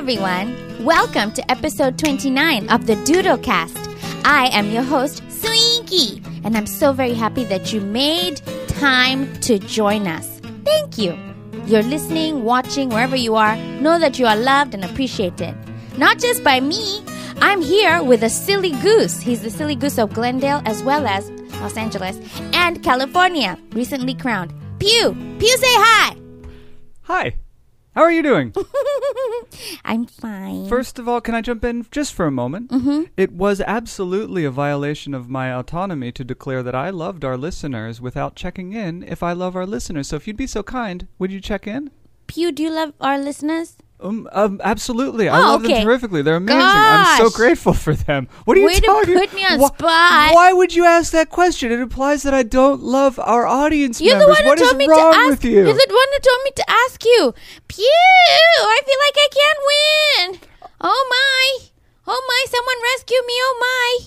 everyone. Welcome to episode 29 of the Doodlecast. I am your host, Swinky, and I'm so very happy that you made time to join us. Thank you. You're listening, watching, wherever you are. Know that you are loved and appreciated. Not just by me, I'm here with a silly goose. He's the silly goose of Glendale as well as Los Angeles and California, recently crowned. Pyuu! Pyuu, say hi! Hi. How are you doing? I'm fine. First of all, can I jump in just for a moment? Mm-hmm. It was absolutely a violation of my autonomy to declare that I loved our listeners without checking in if I love our listeners. So if you'd be so kind, would you check in? Pyuu, do you love our listeners? Um, um absolutely. I Oh, love okay. them terrifically. They're amazing. I'm so grateful for them. What are you Way to talking? put me on Why- spot. Why would you ask that question? It implies that I don't love our audience You're the members. one who What is told me wrong to ask. with you? are the one who told me to ask you. Pyuu! I feel like I can't win. Oh my! Oh my! Someone rescue me! Oh my!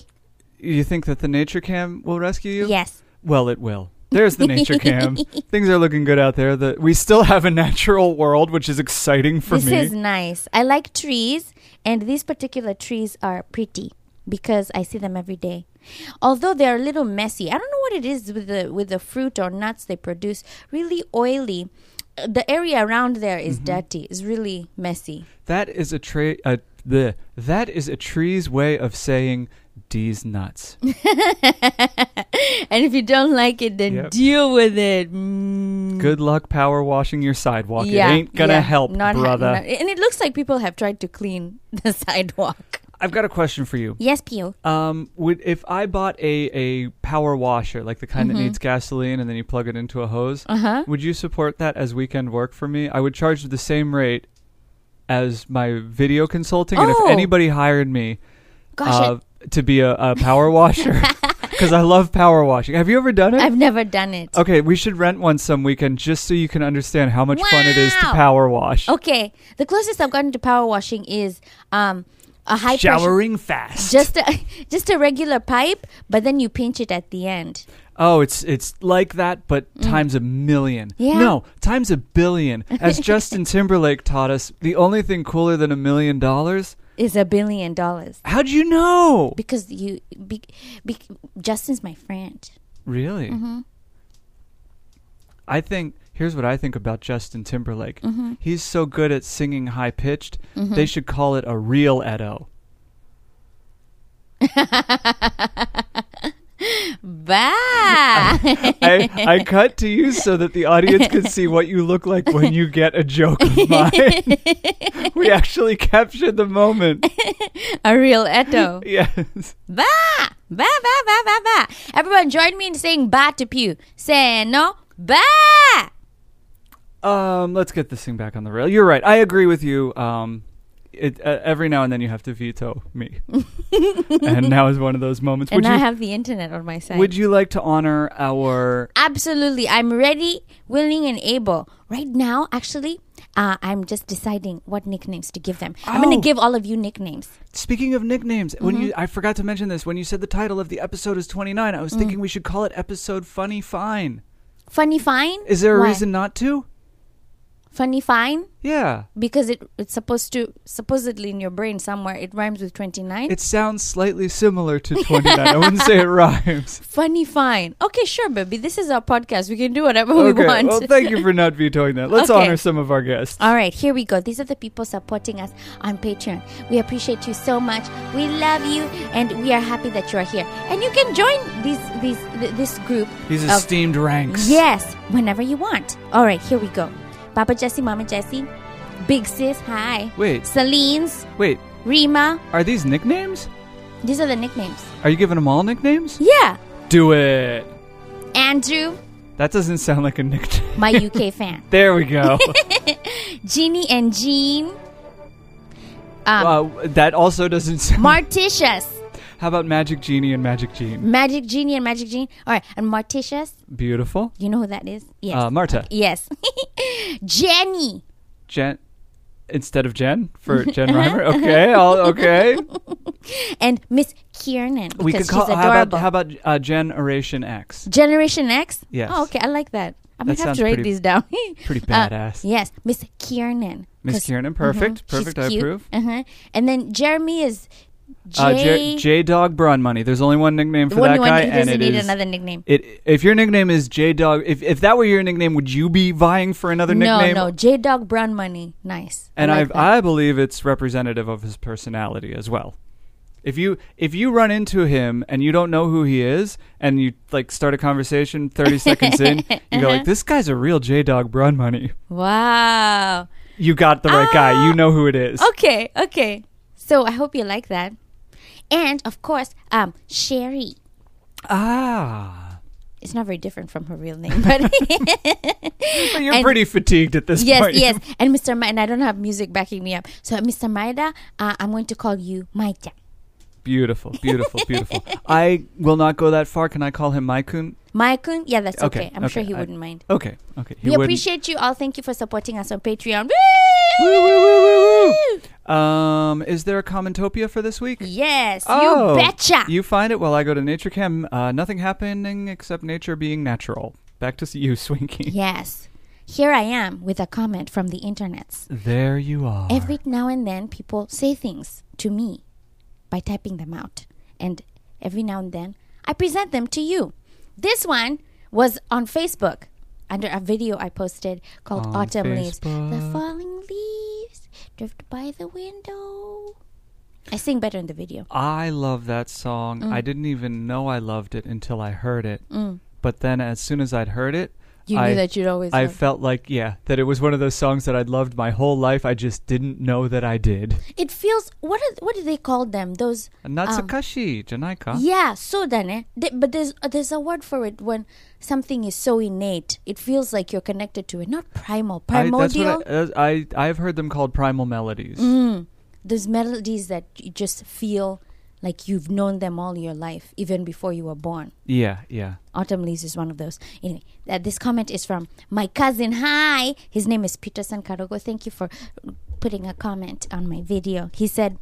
You think that the nature cam will rescue you? Yes. Well, it will. There's the nature cam. Things are looking good out there. The, we still have a natural world, which is exciting for this me. is nice. I like trees, and these particular trees are pretty because I see them every day. Although they're a little messy, I don't know what it is with the with the fruit or nuts they produce. Really oily. The area around there is Mm-hmm. dirty. It's really messy. that is a tree. Uh, the that is a tree's way of saying D's nuts. And if you don't like it, then Yep. deal with it. Mm. Good luck power washing your sidewalk. Yeah, it ain't gonna yeah. help, ha- brother. not- and it looks like people have tried to clean the sidewalk. I've got a question for you. Yes, Pyuu. Um, would if I bought a a power washer, like the kind Mm-hmm. that needs gasoline and then you plug it into a hose, Uh huh. would you support that as weekend work for me? I would charge the same rate as my video consulting, and if Oh. anybody hired me Gosh, uh, to be a, a power washer, because I love power washing. Have you ever done it? I've never done it. okay, we should rent one some weekend just so you can understand how much fun it is to Wow. power wash. Okay, the closest I've gotten to power washing is um a high pressure, Showering fast. just a just a regular pipe, but then you pinch it at the end. Oh, it's it's like that, but times a million. Mm. Yeah. No, times a billion. As Justin Timberlake taught us, the only thing cooler than a million dollars. Is a billion dollars How'd you know? because you be, be, Justin's my friend. Really? Mm-hmm. I think here's what I think about Justin Timberlake. Mm-hmm. He's so good at singing high pitched. They should call it a real Edo. Bah. I, I cut to you so that the audience can see what you look like when you get a joke of mine. we actually captured the moment. a real Eto. Yes. Ba! Ba, ba, ba, ba, ba. Everyone join me in saying ba to Pyuu. Say no. Ba! Um, let's get this thing back on the rail. You're right. I agree with you. Um, it, uh, every now and then you have to veto me, and now is one of those moments. And Would I you have the internet on my side. Would you like to honor our? Absolutely. I'm ready, willing, and able. Right now, actually, uh, I'm just deciding what nicknames to give them. I'm going Oh. to give all of you nicknames. Speaking of nicknames, when Mm-hmm. you I forgot to mention this when you said the title of the episode is 29. I was Mm. thinking we should call it episode Funny Fine. Funny Fine? Is there a Why? reason not to? Funny Fine? Yeah, Because it it's supposed to, supposedly in your brain somewhere, it rhymes with 29. it sounds slightly similar to 29. I wouldn't say it rhymes. Funny Fine. Okay, sure, baby. This is our podcast. We can do whatever we Okay, want. well, thank you for not vetoing that. Let's Okay. honor some of our guests. All right, here we go. These are the people supporting us on Patreon. We appreciate you so much. We love you, and we are happy that you are here. And you can join these these th- this group. These of- esteemed ranks. Yes, whenever you want. All right, here we go. Papa Jesse, Mama Jesse, Big Sis, hi. Wait, Celine's, wait. Rima. Are these nicknames? These are the nicknames. Are you giving them all nicknames? Yeah, Do it. Andrew, That doesn't sound like a nickname. my UK fan. There we go. Jeannie and Jean. Um, that also doesn't sound. Martitious. How about Magic Genie and Magic Gene? Magic Genie and Magic Genie. All right, and Martitious. Beautiful. You know who that is? Yes. Uh, Marta. yes. Jenny. Jen. Instead of Jen for Jen Reimer. Okay. I'll, okay. And Miss Kiernan. We could call. she's How adorable. about how about uh, Generation X? Generation X? Yes. Oh, okay. I like that. I'm That gonna have sounds to write pretty- these down. Pretty Uh, badass. yes, Miss Kiernan. Miss 'Cause- Kiernan, perfect, mhm, perfect. she's I cute. approve. Uh-huh. And then Jeremy is J. Uh, J-, J Dog Braun Money. There's only one nickname for that guy, and it need is another nickname. it. If your nickname is J Dog, if if that were your nickname, would you be vying for another no, nickname? no, no, J Dog Brown Money. Nice. and I I like. I believe it's representative of his personality as well. If you if you run into him and you don't know who he is and you like start a conversation 30 seconds in, you Uh-huh. go like this guy's a real J Dog Braun Money. Wow. You got the right guy. Ah. You know who it is. Okay, okay. So I hope you like that. And of course, um, Sherry. Ah. It's not very different from her real name, but you're And- pretty fatigued at this yes, point. yes. Yes. And Mr. Ma- and I don't have music backing me up. So Mr. Maida, uh, I'm going to call you Maida. Beautiful, beautiful, beautiful. I will not go that far. Can I call him Maikun? Maikun? Yeah, that's okay. Okay, I'm sure he I- wouldn't mind. Okay, okay. He we wouldn't- appreciate you all. Thank you for supporting us on Patreon. Woo, woo, woo, woo, woo. Um, is there a Commentopia for this week? Yes, Oh, you betcha. You find it while I go to Nature Cam. Uh, nothing happening except nature being natural. Back to you, Swinky. yes. Here I am with a comment from the internets. There you are. Every now and then, people say things to me by typing them out. And every now and then, I present them to you. This one was on Facebook under a video I posted called On Autumn Leaves. The falling leaves drift by the window. I sing better in the video. I love that song. Mm. I didn't even know I loved it until I heard it. Mm. But then, as soon as I'd heard it, You I- knew that you'd always. I felt like, yeah, that it was one of those songs that I'd loved my whole life. I just didn't know that I did. it feels. What are, what do they call them? Those. Natsakashi, Janaika. Yeah, so eh? But there's uh, there's a word for it when something is so innate. It feels like you're connected to it. Not primal, I, that's primordial. what I, I I've heard them called primal melodies. Mm. Those melodies that you just feel like you've known them all your life, even before you were born. Yeah, yeah. Autumn Leaves is one of those. Anyway, uh, this comment is from my cousin. Hi, his name is Peterson Karogo. Thank you for putting a comment on my video. He said,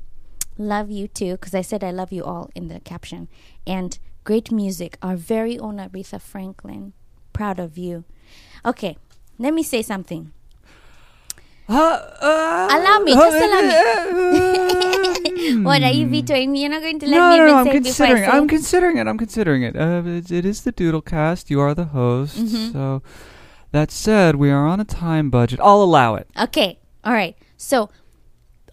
"Love you too," because I said I love you all in the caption. And great music. Our very own Aretha Franklin. Proud of you. Okay, let me say something. Allow me, just allow me. what are you vetoing me? You're not going to let no, me no, no, I'm considering. I'm considering it. I'm considering it. Uh, it, it is the Doodlecast. You are the host. Mhm. So, that said, we are on a time budget. I'll allow it. Okay. All right. So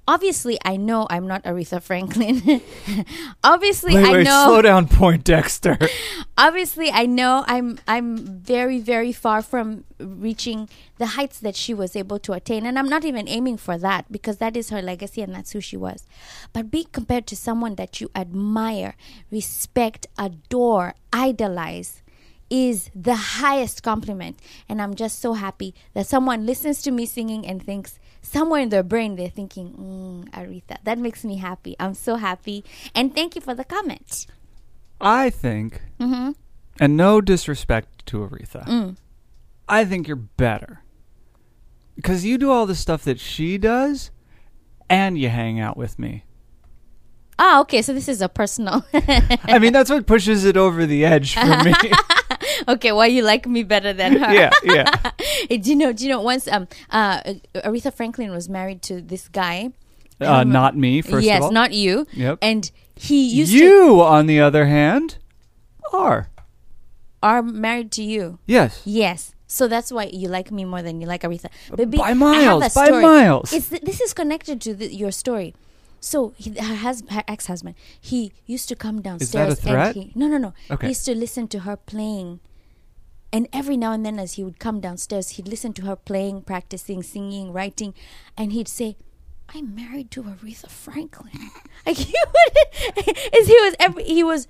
obviously I know I'm not Aretha Franklin. obviously Wait, I wait, know slow down, Poindexter. obviously I know I'm I'm very very far from reaching the heights that she was able to attain and I'm not even aiming for that because that is her legacy and that's who she was. But be compared to someone that you admire, respect, adore, idolize is the highest compliment and I'm just so happy that someone listens to me singing and thinks somewhere in their brain they're thinking mm, Aretha that makes me happy I'm so happy and thank you for the comment I think, mm-hmm. and no disrespect to Aretha, mm. I think you're better because you do all the stuff that she does, and you hang out with me. oh okay so this is a personal I mean, that's what pushes it over the edge for me. okay why you like me better than her yeah, yeah. Do you know do you know once um uh Aretha Franklin was married to this guy Uh, Um, not me, first yes of all. not you Yep. and he used to you, on the other hand, are. are married to you Yes. Yes. So that's why you like me more than you like Aretha. But By miles, a by miles. It's th- this is connected to the, your story. So he, her, hus- her ex-husband, he used to come downstairs. Is threat? And he, no, no, no. Okay. He used to listen to her playing, and every now and then, as he would come downstairs, he'd listen to her playing, practicing, singing, writing, and he'd say, "I'm married to Aretha Franklin." like he would, as he was every, he was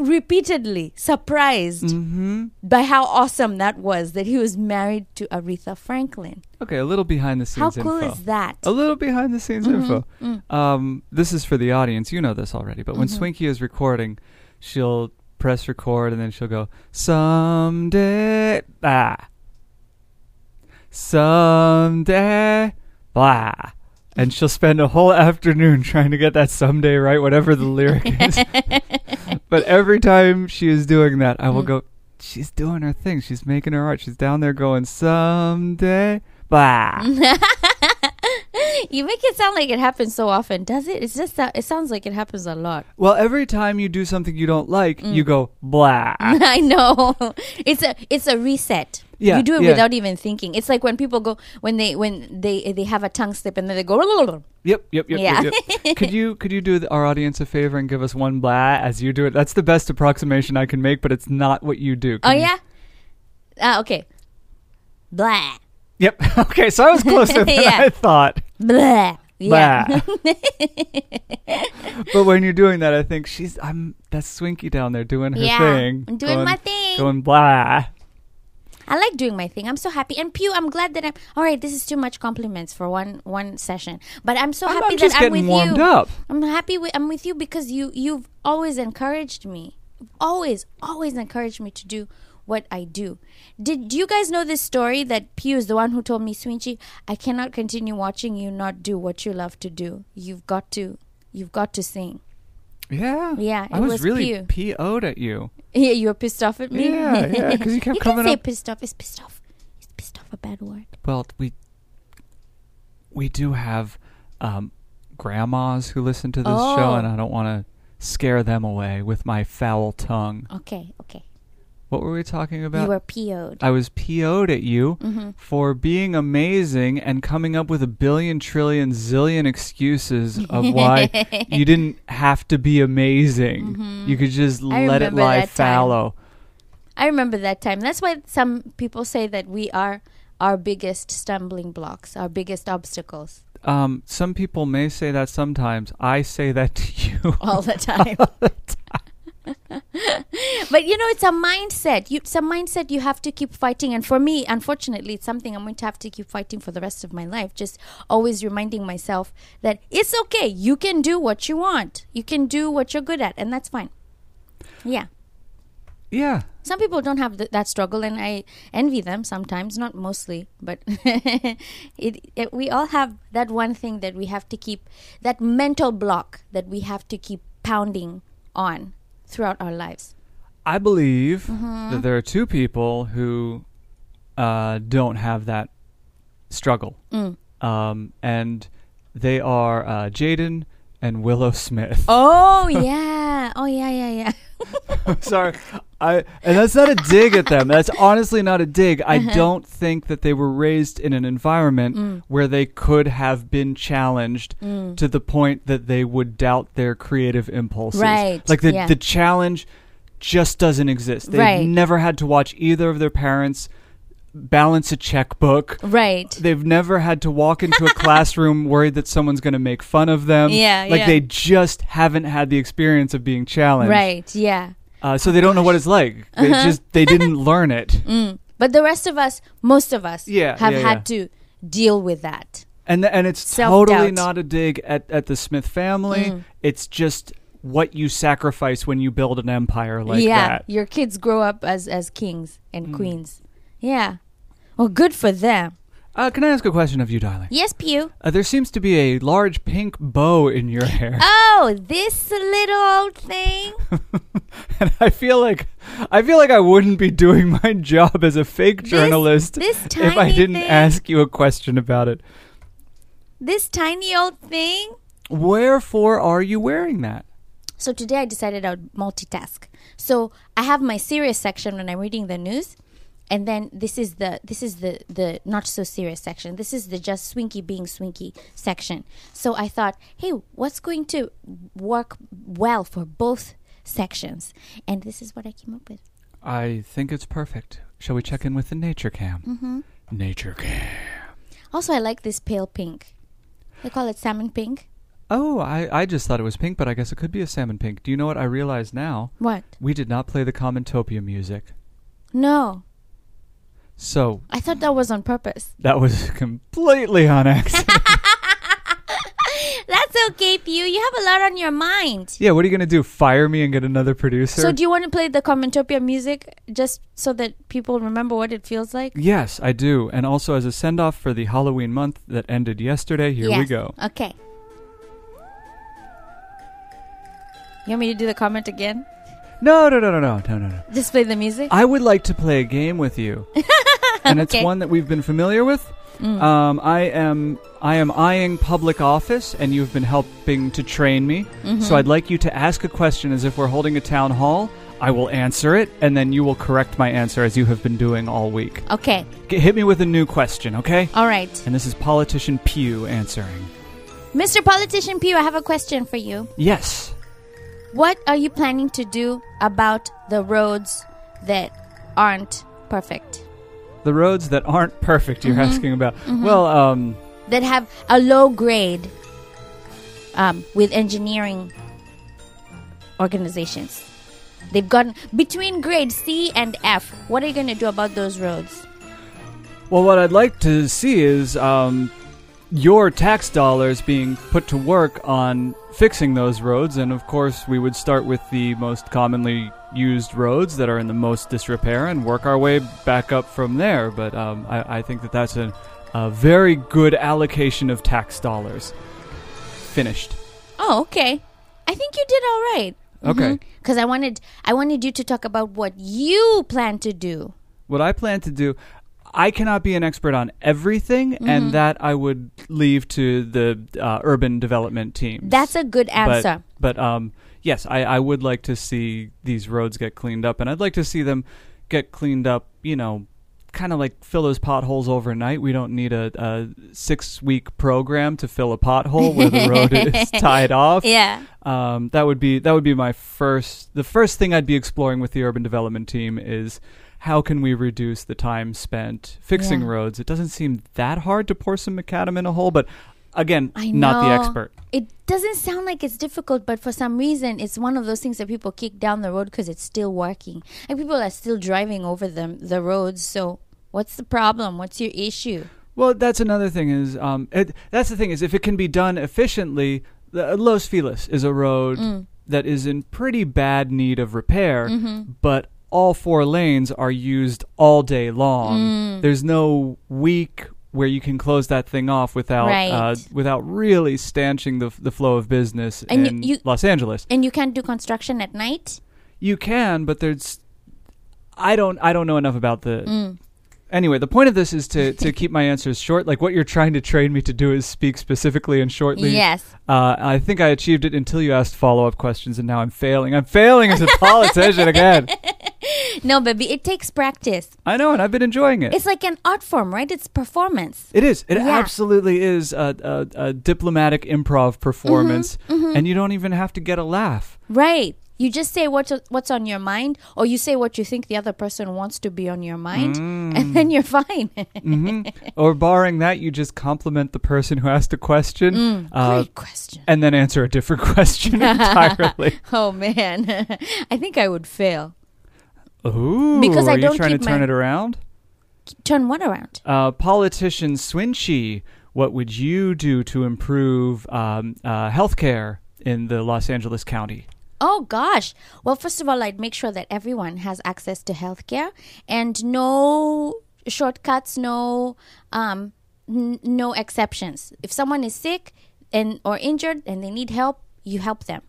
repeatedly surprised Mm-hmm. by how awesome that was that he was married to Aretha Franklin. Okay, a little behind the scenes. How cool info. is that? A little behind the scenes Mhm, info. mm. Um, this is for the audience. You know this already, but when Mhm. Swinky is recording, she'll press record and then she'll go, Someday, ah. Someday, blah. And she'll spend a whole afternoon trying to get that someday right, whatever the lyric is. but every time she is doing that, I will Mm. go, she's doing her thing. She's making her art. She's down there going someday. Bah. You make it sound like it happens so often, does it? It's just that it sounds like it happens a lot. well, every time you do something you don't like, Mm. you go blah. I know. It's a it's a reset. Yeah, you do it yeah. without even thinking. It's like when people go when they when they they have a tongue slip and then they go. Yep, yep, yep, Yeah. yep, yep. could you could you do the, our audience a favor and give us one blah as you do it? That's the best approximation I can make, but it's not what you do. Oh Can you- yeah. Ah, okay. Blah Yep. okay, so I was closer than Yeah. I thought. Blah. Yeah. But when you're doing that, I think she's I'm that's Swinky down there doing her Yeah, thing. I'm doing going- my thing. Going blah. I like doing my thing. I'm so happy. And Pyuu, I'm glad that I'm all right. This is too much compliments for one one session. But I'm so I'm, happy I'm that I'm with warmed you. up. I'm happy with I'm with you because you you've always encouraged me. Always, always encouraged me to do what I do. Did do you guys know this story that Pyuu is the one who told me, Swinchi, I cannot continue watching you not do what you love to do. You've got to you've got to sing. Yeah. Yeah, I it was, was really Pew. PO'd at you. Yeah, you were pissed off at me. Yeah, yeah, 'cause you kept can coming say up- pissed off. It's pissed off. It's pissed off a bad word? Well, we we do have um, grandmas who listen to this show, Oh. and I don't want to scare them away with my foul tongue. Okay, okay. What were we talking about? You were PO'd. I was PO'd at you Mm-hmm. for being amazing and coming up with a billion, trillion, zillion excuses of why you didn't have to be amazing. You could just Mm-hmm. I let it lie time. fallow. I remember that time. That's why some people say that we are our biggest stumbling blocks, our biggest obstacles Um, some people may say that sometimes. I say that to you. all the time. but you know, it's a mindset. You, it's a mindset you have to keep fighting. And for me, unfortunately, it's something I'm going to have to keep fighting for the rest of my life. Just always reminding myself that it's okay. You can do what you want. You can do what you're good at, and that's fine. Yeah. yeah. Some people don't have th- that struggle, and I envy them sometimes, not mostly, but it, it, we all have that one thing that we have to keep, that mental block that we have to keep pounding on throughout our lives. I believe Mm-hmm. that there are two people who uh, don't have that struggle. Mm. Um, and they are uh, Jaden and Willow Smith. Oh yeah, oh yeah, yeah, yeah. Sorry. I and that's not a dig at them. That's honestly not a dig. I Uh-huh. don't think that they were raised in an environment Mm. where they could have been challenged to the point that they would doubt their creative impulses. Right, Like the yeah. the challenge just doesn't exist. They've Right. never had to watch either of their parents balance a checkbook. Right. They've never had to walk into a classroom worried that someone's going to make fun of them. Yeah, Like yeah. they just haven't had the experience of being challenged. Right. Yeah. Uh, so they don't know what it's like. They Uh-huh. just they didn't learn it. Mm. But the rest of us, most of us, Yeah, have yeah, had to deal with that. And and it's Self-doubt. totally not a dig at, at the Smith family. Mm. It's just what you sacrifice when you build an empire like yeah, that. your kids grow up as as kings and Mm. queens. Yeah. Well, good for them. Uh, can I ask a question of you, darling? Yes, Pyuu. Uh, there seems to be a large pink bow in your hair, Oh, this little old thing. and I feel like I feel like I wouldn't be doing my job as a fake journalist this if I didn't thing. ask you a question about it. This tiny old thing. Wherefore are you wearing that? So today I decided I would multitask. So I have my serious section when I'm reading the news, and then this is the this is the the not so serious section. This is the just swinky being swinky section. So I thought, hey, what's going to work well for both sections? And this is what I came up with. I think it's perfect. Shall we check in with the nature cam? Mm-hmm. Nature cam. Also, I like this pale pink. They call it salmon pink. Oh, I, I just thought it was pink, but I guess it could be a salmon pink. Do you know what I realize now? What? We did not play the Commentopia music. No, So I thought that was on purpose. that was completely on accident. That's okay, Pyuu. You have a lot on your mind. yeah, what are you going to do? Fire me and get another producer? So, do you want to play the Commentopia music just so that people remember what it feels like? yes, I do. And also as a send off for the Halloween month that ended yesterday, here we go. Okay. You want me to do the comment again? No, no, no, no, no, no, no, no. Just play the music. I would like to play a game with you, and it's Okay. one that we've been familiar with. Um, I am I am eyeing public office, and you've been helping to train me. So I'd like you to ask a question as if we're holding a town hall. I will answer it, and then you will correct my answer as you have been doing all week. okay. G- hit me with a new question, okay? All right. And this is politician Pyuu answering. Mr. Politician Pyuu, I have a question for you. Yes. What are you planning to do about the roads that aren't perfect? The roads that aren't perfect, you're Mm-hmm. asking about. Well, um, That have a low grade um, with engineering organizations. They've gotten between grade C and F. What are you going to do about those roads? well, what I'd like to see is um, your tax dollars being put to work on fixing those roads, and of course, we would start with the most commonly used roads that are in the most disrepair and work our way back up from there. But um, I, I think that that's a, a very good allocation of tax dollars. Finished. Oh, okay. I think you did all right. Okay. Because I wanted, I wanted you to talk about what you plan to do. what I plan to do, I cannot be an expert on everything, Mm-hmm. and that I would leave to the uh, urban development teams. That's a good answer. But, but um, yes, I, I would like to see these roads get cleaned up, and I'd like to see them get cleaned up. You know, kind of like fill those potholes overnight. We don't need a, a six-week program to fill a pothole where the road is tied off. yeah. Um, that would be that would be my first. The first thing I'd be exploring with the urban development team is how can we reduce the time spent fixing Yeah. roads. It doesn't seem that hard to pour some macadam in a hole, but again, I not the expert. It doesn't sound like it's difficult, but for some reason, it's one of those things that people kick down the road because it's still working. And people are still driving over them the roads. So, what's the problem? What's your issue? Well, that's another thing is um, it, that's the thing is if it can be done efficiently, the, Los Feliz is a road Mm. that is in pretty bad need of repair, Mm-hmm. but all four lanes are used all day long. Mm. There's no week where you can close that thing off without uh, without really stanching the the flow of business And you- in you- Los Angeles. And you can't do construction at night? You can, but there's I don't I don't know enough about the Mm. Anyway, the point of this is to, to keep my answers short. Like what you're trying to train me to do is speak specifically and shortly. Yes. Uh, I think I achieved it until you asked follow up questions, and now I'm failing. I'm failing as a politician again. No, baby, it takes practice. I know, and I've been enjoying it. It's like an art form, right? It's performance. It is. It Yeah. absolutely is a, a, a diplomatic improv performance, Mm-hmm, and you don't even have to get a laugh. Right. You just say what's what's on your mind, or you say what you think the other person wants to be on your mind, Mm. and then you're fine. hmm or barring that, you just compliment the person who asked a question, uh, Mm, Great question. and then answer a different question entirely. Oh man, I think I would fail. Ooh, Because I are you don't trying to turn my- it around? Turn what around? Uh, politician Swinchi, what would you do to improve um, uh, healthcare in the Los Angeles County? Oh gosh. Well, first of all, I'd make sure that everyone has access to healthcare and no shortcuts, no um, n- no exceptions. If someone is sick and or injured and they need help, you help them.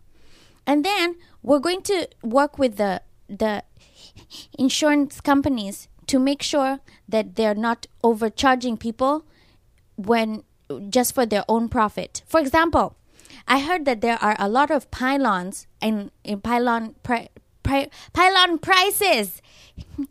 And then we're going to work with the the insurance companies to make sure that they're not overcharging people when just for their own profit. For example, I heard that there are a lot of pylons in in pylon pri, pri, pylon prices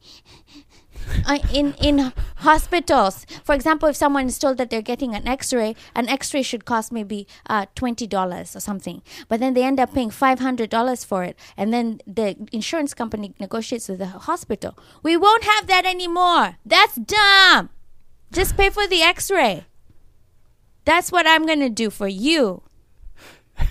uh, in in hospitals. For example, if someone is told that they're getting an X-ray, an X-ray should cost maybe uh, twenty dollars or something, but then they end up paying five hundred dollars for it, and then the insurance company negotiates with the hospital. We won't have that anymore. That's dumb. Just pay for the X-ray. That's what I'm gonna do for you.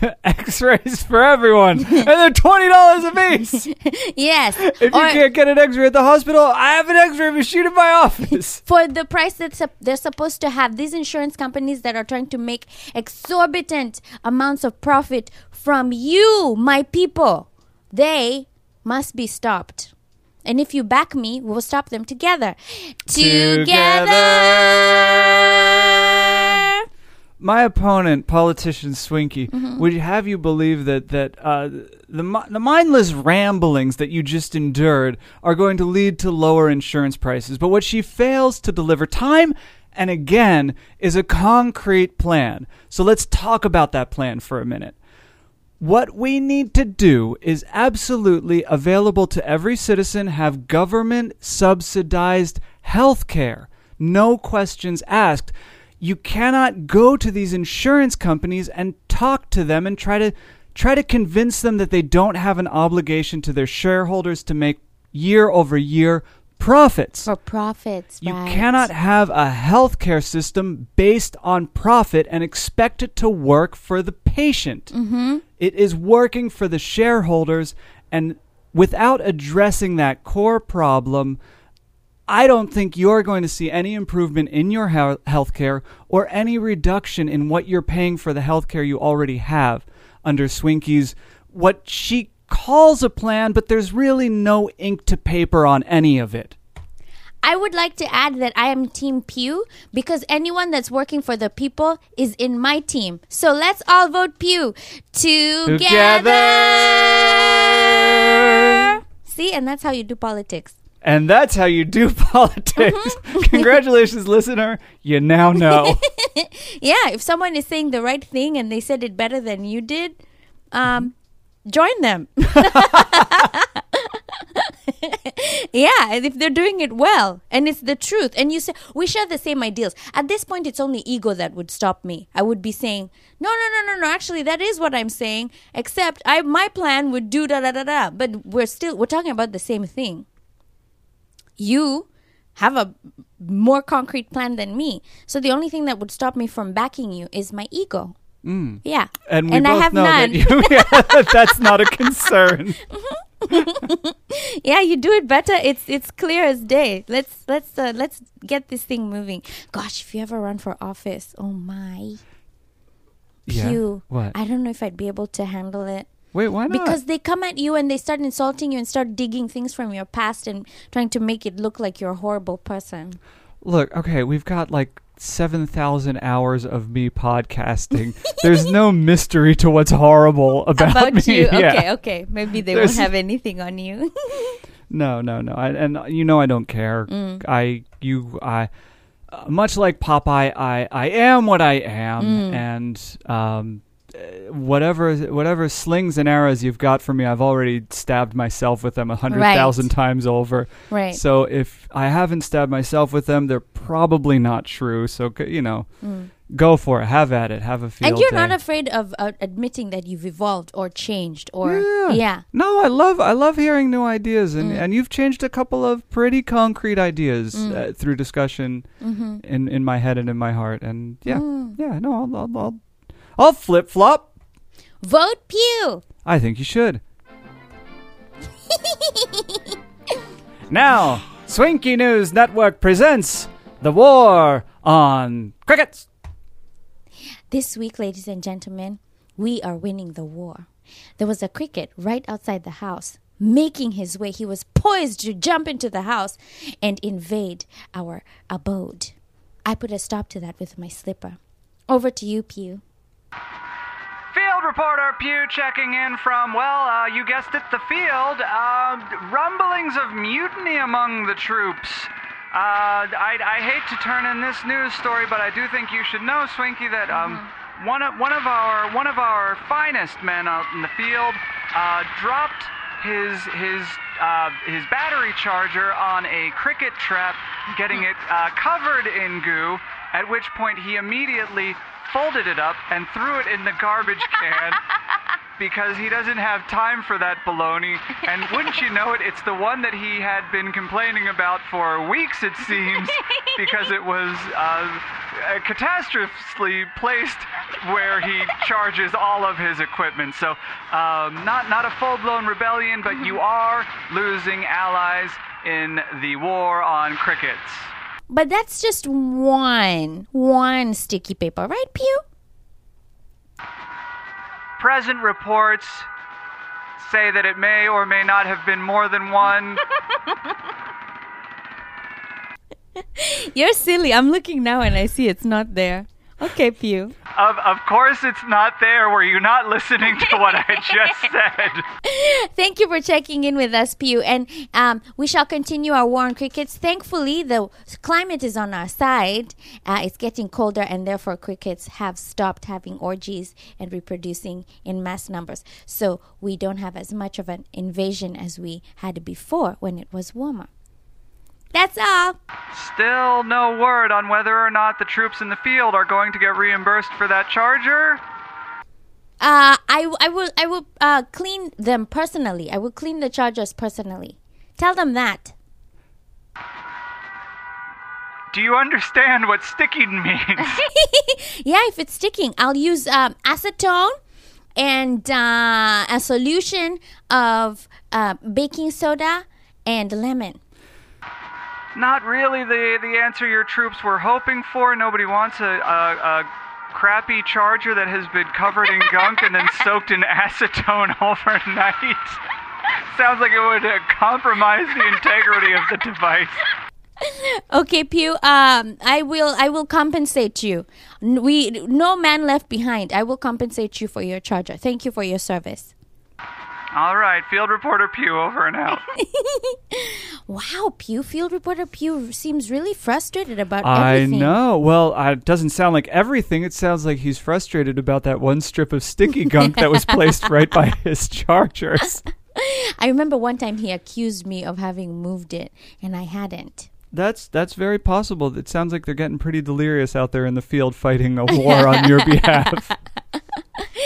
X-rays for everyone, and they're twenty dollars a piece. Yes. If you Or- can't get an X-ray at the hospital, I have an X-ray machine in my office. for the price that they're supposed to have these insurance companies that are trying to make exorbitant amounts of profit from you my people they must be stopped and if you back me we'll stop them together together My opponent, politician Swinky, Mm-hmm. would have you believe that that uh, the, the mindless ramblings that you just endured are going to lead to lower insurance prices. But what she fails to deliver time and again is a concrete plan. So let's talk about that plan for a minute. What we need to do is absolutely available to every citizen have government subsidized health care. No questions asked. You cannot go to these insurance companies and talk to them and try to try to convince them that they don't have an obligation to their shareholders to make year over year profits. For profits, You right. cannot have a healthcare system based on profit and expect it to work for the patient. Mm-hmm. is working for the shareholders, and without addressing that core problem, I don't think you're going to see any improvement in your health care or any reduction in what you're paying for the health care you already have under Swinky's what she calls a plan, but there's really no ink to paper on any of it. I would like to add that I am Team Pyuu because anyone that's working for the people is in my team. So let's all vote Pyuu together. Together. See, and that's how you do politics. And that's how you do politics. Congratulations, listener. You now know. Yeah, if someone is saying the right thing and they said it better than you did, um, join them. yeah, if they're doing it well and it's the truth, and you say we share the same ideals. At this point, it's only ego that would stop me. I would be saying, no, no, no, no, no. Actually, that is what I'm saying. Except, I my plan would do da da da da. But we're still we're talking about the same thing. You have a more concrete plan than me. So the only thing that would stop me from backing you is my ego. Mm. Yeah. And we I both have know none. that you, that's not a concern. yeah, you do it better. It's it's clear as day. Let's let's uh, let's get this thing moving. Gosh, if you ever run for office, oh my. Yeah. Pyuu. What? I don't know if I'd be able to handle it. Wait, why not? Because they come at you and they start insulting you and start digging things from your past and trying to make it look like you're a horrible person. Look, okay, we've got like 7,000 hours of me podcasting. There's no mystery to what's horrible about, About me. you. Yeah. Okay, okay. Maybe they There's- won't have anything on you. No, no, no. I, and you know I don't care. Mm. I, you, I, uh, much like Popeye, I, I am what I am, Mm. and um, uh, whatever, whatever slings and arrows you've got for me, I've already stabbed myself with them a hundred thousand times over. right. So if I haven't stabbed myself with them, they're probably not true. So you know, go for it. Have at it. Have a field Mm. and you're day. not afraid of uh, admitting that you've evolved or changed or Yeah. yeah. No, I love I love hearing new ideas, Mm. and and you've changed a couple of pretty concrete ideas Mm. uh, through discussion Mm-hmm. in in my head and in my heart, and yeah, Mm. yeah. No, I'll I'll, I'll, I'll flip flop. Vote Pyuu. I think you should. now, Swinky News Network presents the war on crickets. This week, ladies and gentlemen, we are winning the war. There was a cricket right outside the house, making his way. He was poised to jump into the house and invade our abode. I put a stop to that with my slipper. Over to you, Pyuu. Field reporter Pyuu checking in from, well, uh, you guessed it, the field. Uh, rumblings of mutiny among the troops. Uh, I, I hate to turn in this news story, but I do think you should know, Swinky, that um, one of one of our one of our finest men out in the field uh, dropped his his uh, his battery charger on a cricket trap, getting it uh, covered in goo. At which point he immediately folded it up and threw it in the garbage can because he doesn't have time for that baloney. And wouldn't you know it, it's the one that he had been complaining about for weeks, it seems, because it was uh, catastrophically placed where he charges all of his equipment. So, um, not not a full-blown rebellion, but you are losing allies in the war on crickets. But that's just one, one sticky paper, right, Pyuu? Present reports say that it may or may not have been more than one. You're silly. I'm looking now and I see it's not there. Okay, Pyuu. Of, of course, it's not there. Were you not listening to what I just said? Thank you for checking in with us, Pyuu. And um, we shall continue our war on crickets. Thankfully, the climate is on our side. Uh, it's getting colder, and therefore, crickets have stopped having orgies and reproducing in mass numbers. So we don't have as much of an invasion as we had before when it was warmer. That's all. Still no word on whether or not the troops in the field are going to get reimbursed for that charger. Uh, I, I will I will uh, clean them personally. I will clean the chargers personally. Tell them that. Do you understand what sticking means? yeah, if it's sticking, I'll use um, acetone and uh, a solution of uh, baking soda and lemon. Not really the the answer your troops were hoping for. Nobody wants a, a, a crappy charger that has been covered in gunk and then soaked in acetone overnight. Sounds like it would uh, compromise the integrity of the device. Okay, Pyuu. Um, I will. I will compensate you. We no man left behind. I will compensate you for your charger. Thank you for your service. All right, field reporter Pyuu over and out. wow, Pyuu, field reporter Pyuu seems really frustrated about I everything. know. Well, it doesn't sound like everything. It sounds like he's frustrated about that one strip of sticky gunk that was placed right by his chargers. I remember one time he accused me of having moved it, and I hadn't. That's that's very possible. It sounds like they're getting pretty delirious out there in the field fighting a war on your behalf.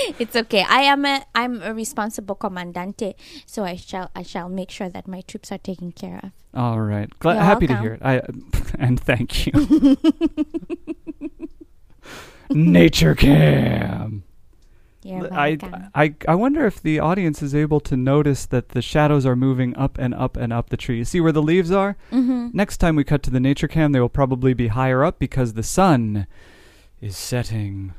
it's okay. I am a I'm a responsible commandante, so I shall I shall make sure that my troops are taken care of. All right. Gla- You're happy to hear it. I and thank you. Nature cam. You're I, welcome. I I wonder if the audience is able to notice that the shadows are moving up and up and up the tree. See where the leaves are? Mhm. Next time we cut to the nature cam, they will probably be higher up because the sun is setting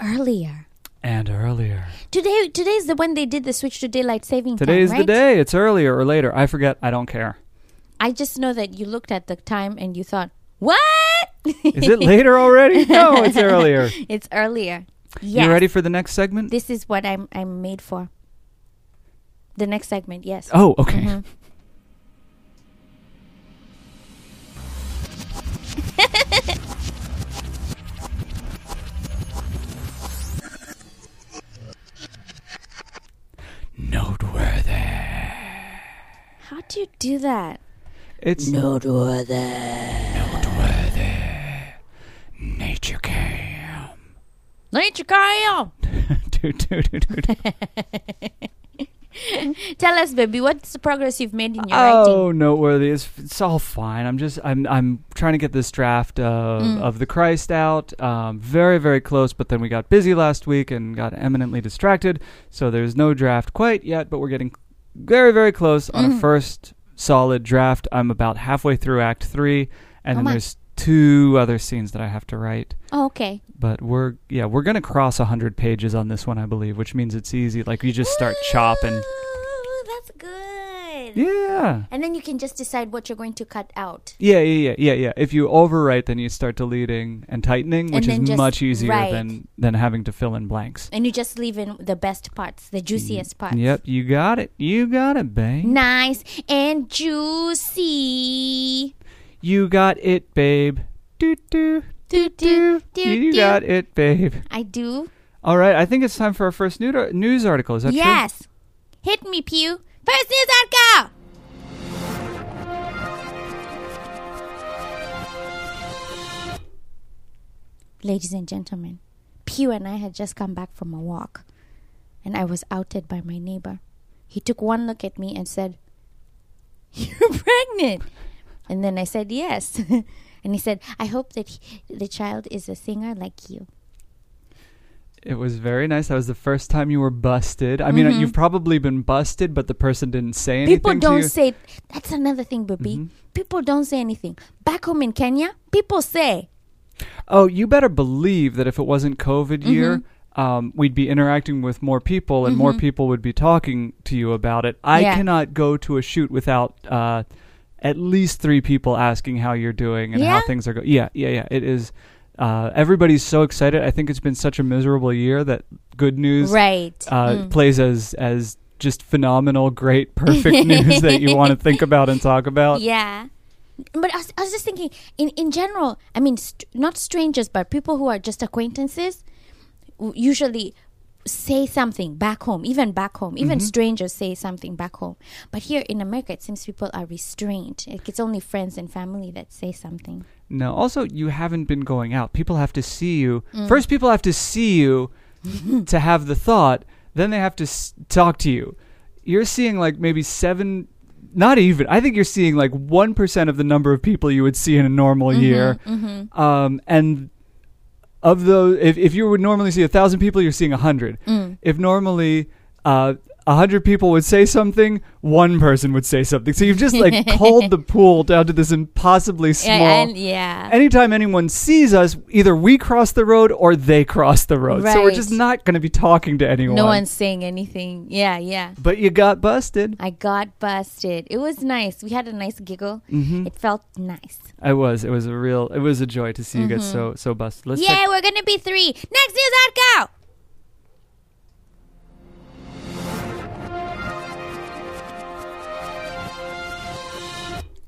Earlier and earlier. today, today's the when they did the switch to daylight saving time. Today's right? the day. It's earlier or later. I forget. I don't care. I just know that you looked at the time and you thought, "What? Is it later already? No, it's earlier. it's earlier." Yes. You ready for the next segment? This is what I'm I'm made for. The next segment, yes. Oh, okay. Mhm. How do you do that? It's Noteworthy. noteworthy. Nature cam. Nature Kyle. do, do, do, do, do. Tell us, baby, what's the progress you've made in your Oh, writing? noteworthy. It's, it's all fine. I'm just I'm I'm trying to get this draft of, Mm. of the Christ out. Um, very very close, but then we got busy last week and got eminently distracted. So there's no draft quite yet, but we're getting very very close on a Mm. first solid draft. I'm about halfway through Act Three, and Oh then my. there's two other scenes that I have to write. Oh, okay. But we're yeah we're gonna cross hundred pages on this one, I believe, which means it's easy. Like you just start chopping. Ooh, that's good. Yeah. And then you can just decide what you're going to cut out. Yeah, yeah, yeah, yeah, yeah. If you overwrite, then you start deleting and tightening, And which is just much easier write. than than having to fill in blanks. And you just leave in the best parts, the juiciest parts. Yep, you got it. You got it, babe. Nice and juicy. You got it, babe. Do do Do, do, do, You do. got it, babe. I do. All right, I think it's time for our first news article. Is that true? yes. Hit me, Pyuu. First news article. Ladies and gentlemen, Pyuu and I had just come back from a walk, and I was outed by my neighbor. He took one look at me and said, You're pregnant. And then I said, Yes. and he said, I hope that he- the child is a singer like you. It was very nice. That was the first time you were busted. I mean, Mhm. you've probably been busted, but the person didn't say anything People don't say, That's another thing, baby. Mhm. People don't say anything. Back home in Kenya, people say, Oh, you better believe that if it wasn't COVID year, Mm-hmm. um, we'd be interacting with more people and more Mhm. people would be talking to you about it. I Yeah. cannot go to a shoot without uh, at least three people asking how you're doing and how things are going. Yeah, yeah, yeah. It is. Uh, everybody's so excited. I think it's been such a miserable year that good news Right. uh, Mm. plays as as just phenomenal, great, perfect news that you want to think about and talk about. Yeah. But I was, I was just thinking, in, in general, I mean, st- not strangers, but people who are just acquaintances w- usually say something back home, even back home. Even Mm-hmm. strangers say something back home. But here in America, it seems people are restrained. Like, it's only friends and family that say something. No, also you haven't been going out. People have to see you. Mm. First, people have to see you to have the thought. Then they have to s- talk to you. You're seeing like maybe seven, not even. I think you're seeing like one percent of the number of people you would see in a normal Mm-hmm, year. Um, and of those, if if you would normally see a thousand people, you're seeing a hundred. Mm. If normally. Uh, a hundred people would say something, one person would say something. So you've just like culled the pool down to this impossibly small. Yeah, and, yeah. Anytime anyone sees us, either we cross the road or they cross the road. Right. So we're just not going to be talking to anyone. no one's saying anything. Yeah, yeah. But you got busted. I got busted. It was nice. We had a nice giggle. Mm-hmm. It felt nice. I was. It was a real. It was a joy to see you get so so busted. Let's Yay, check- we're gonna be three. Next news article.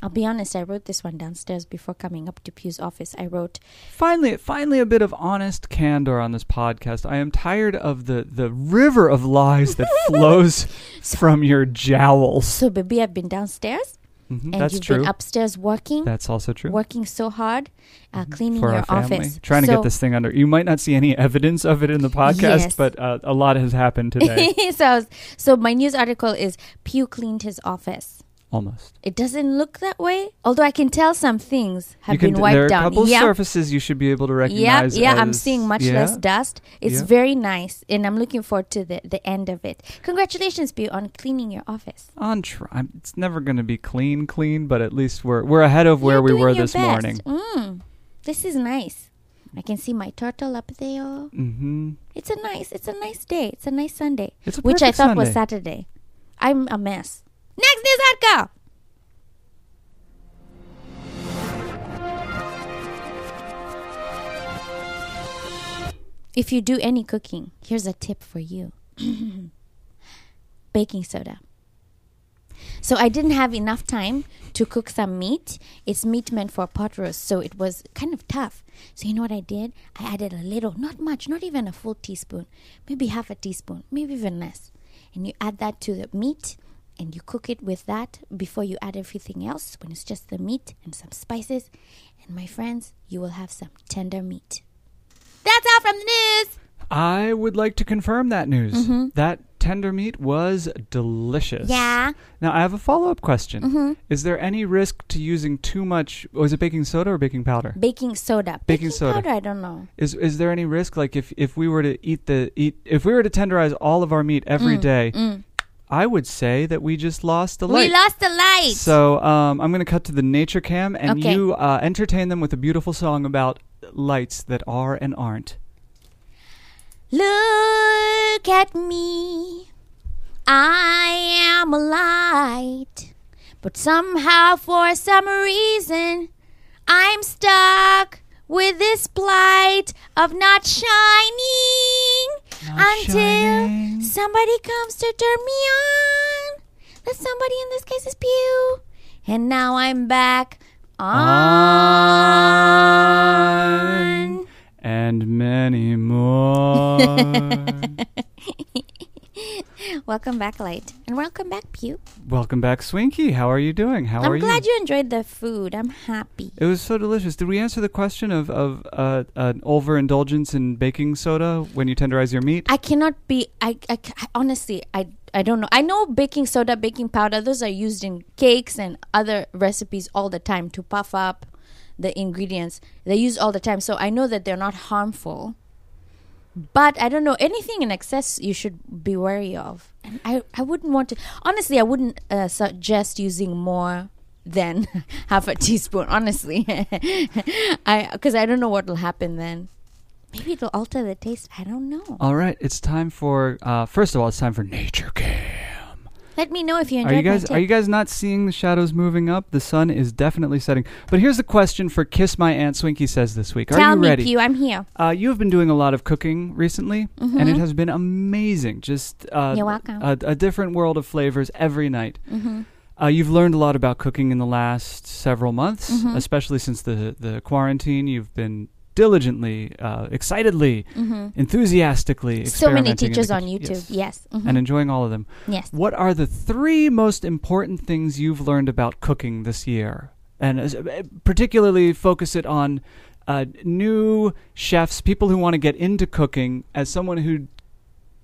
I'll be honest, I wrote this one downstairs before coming up to Pyuu's office. I wrote, Finally, finally, a bit of honest candor on this podcast. I am tired of the the river of lies that flows from your jowls. So, baby, I've been downstairs Mhm, and That's you've true. been upstairs working, That's also true. working so hard, uh, cleaning for your our office. trying to get this thing under. You might not see any evidence of it in the podcast, Yes. but uh, a lot has happened today. so, was- so, my news article is Pyuu cleaned his office. Almost. It doesn't look that way, although I can tell some things have been wiped there are a down. couple yeah, surfaces you should be able to yeah, recognize. yeah. yeah, I'm seeing much yeah. less dust. It's Yeah. very nice, and I'm looking forward to the the end of it. Congratulations, Pyuu, on cleaning your office. On try. It's never going to be clean, clean, but at least we're we're ahead of where we were this best. morning. Mm, this is nice. I can see my turtle up there. hmm It's a nice. It's a nice day. It's a nice Sunday, It's a which I thought was Sunday. Saturday. I'm a mess. Next news article. If you do any cooking, here's a tip for you baking soda. So I didn't have enough time to cook some meat. It's meat meant for pot roast, so it was kind of tough. So you know what I did? I added a little, not much, not even a full teaspoon, maybe half a teaspoon, maybe even less. And you add that to the meat and you cook it with that before you add everything else when it's just the meat and some spices. And my friends, you will have some tender meat. That's all from the news. I would like to confirm that news. That tender meat was delicious. Mm-hmm. Yeah. Now I have a follow up question. Mm-hmm. Is there any risk to using too much? Was it baking soda or baking powder? Baking soda. Baking soda. powder, I don't know. Is is there any risk like if if we were to eat the eat if we were to tenderize all of our meat every day? Mm. I would say that we just lost the light. We lost the light. So um, I'm going to cut to the nature cam, and Okay. you uh, entertain them with a beautiful song about lights that are and aren't. Look at me. I am a light. But somehow, for some reason, I'm stuck with this plight of not shining Not until shining. somebody comes to turn me on. That somebody in this case is Pyuu. And now I'm back on. and many more. Welcome back, Light. And welcome back, Pyuu. Welcome back, Swinky. How are you doing? How are you? I'm glad you? you enjoyed the food. I'm happy. It was so delicious. Did we answer the question of of uh, an overindulgence in baking soda when you tenderize your meat? I cannot be. I, I, I honestly, I, I don't know. I know baking soda, baking powder. Those are used in cakes and other recipes all the time to puff up the ingredients. They use all the time, so I know that they're not harmful. But I don't know anything in excess. You should be wary of. And I, I wouldn't want to. Honestly, I wouldn't uh, suggest using more than half a teaspoon. Honestly, I because I don't know what will happen then. Maybe it'll alter the taste. I don't know. All right, it's time for uh, first of all, it's time for Nature Cam. Let me know if you Are enjoyed you guys are you guys not seeing the shadows moving up? The sun is definitely setting. But here's the question for Kiss My Aunt Swinky says this week. Are Tell you me, ready? Pyuu, I'm here. Uh, you have been doing a lot of cooking recently, and Mhm. it has been amazing. Just uh, You're welcome. A, a different world of flavors every night. Mm-hmm. Uh, you've learned a lot about cooking in the last several months, Mhm. especially since the the quarantine. You've been diligently, uh, excitedly, Mm-hmm. enthusiastically So many teachers on. YouTube. Yes. Yes. Mhm. and enjoying all of them. yes. What are the three most important things you've learned about cooking this year? And uh, particularly focus it on uh, new chefs, people who want to get into cooking, as someone who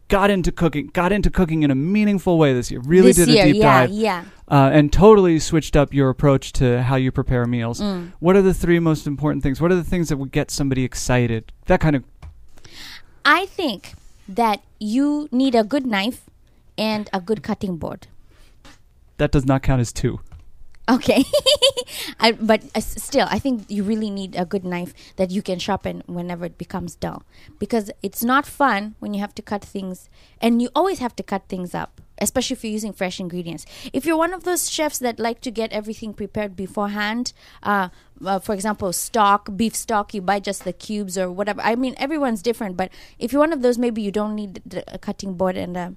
got into cooking, got into cooking in a meaningful way this year. Really this did year, a deep yeah, dive, yeah. uh, and totally switched up your approach to how you prepare meals. Mm. What are the three most important things? What are the things that would get somebody excited? That kind of I think that you need a good knife and a good cutting board. that does not count as two. Okay, I, but uh, still, I think you really need a good knife that you can sharpen whenever it becomes dull, because it's not fun when you have to cut things, and you always have to cut things up, especially if you're using fresh ingredients. If you're one of those chefs that like to get everything prepared beforehand, uh, uh, for example, stock, beef stock, you buy just the cubes or whatever. I mean, everyone's different, but if you're one of those, maybe you don't need a cutting board and a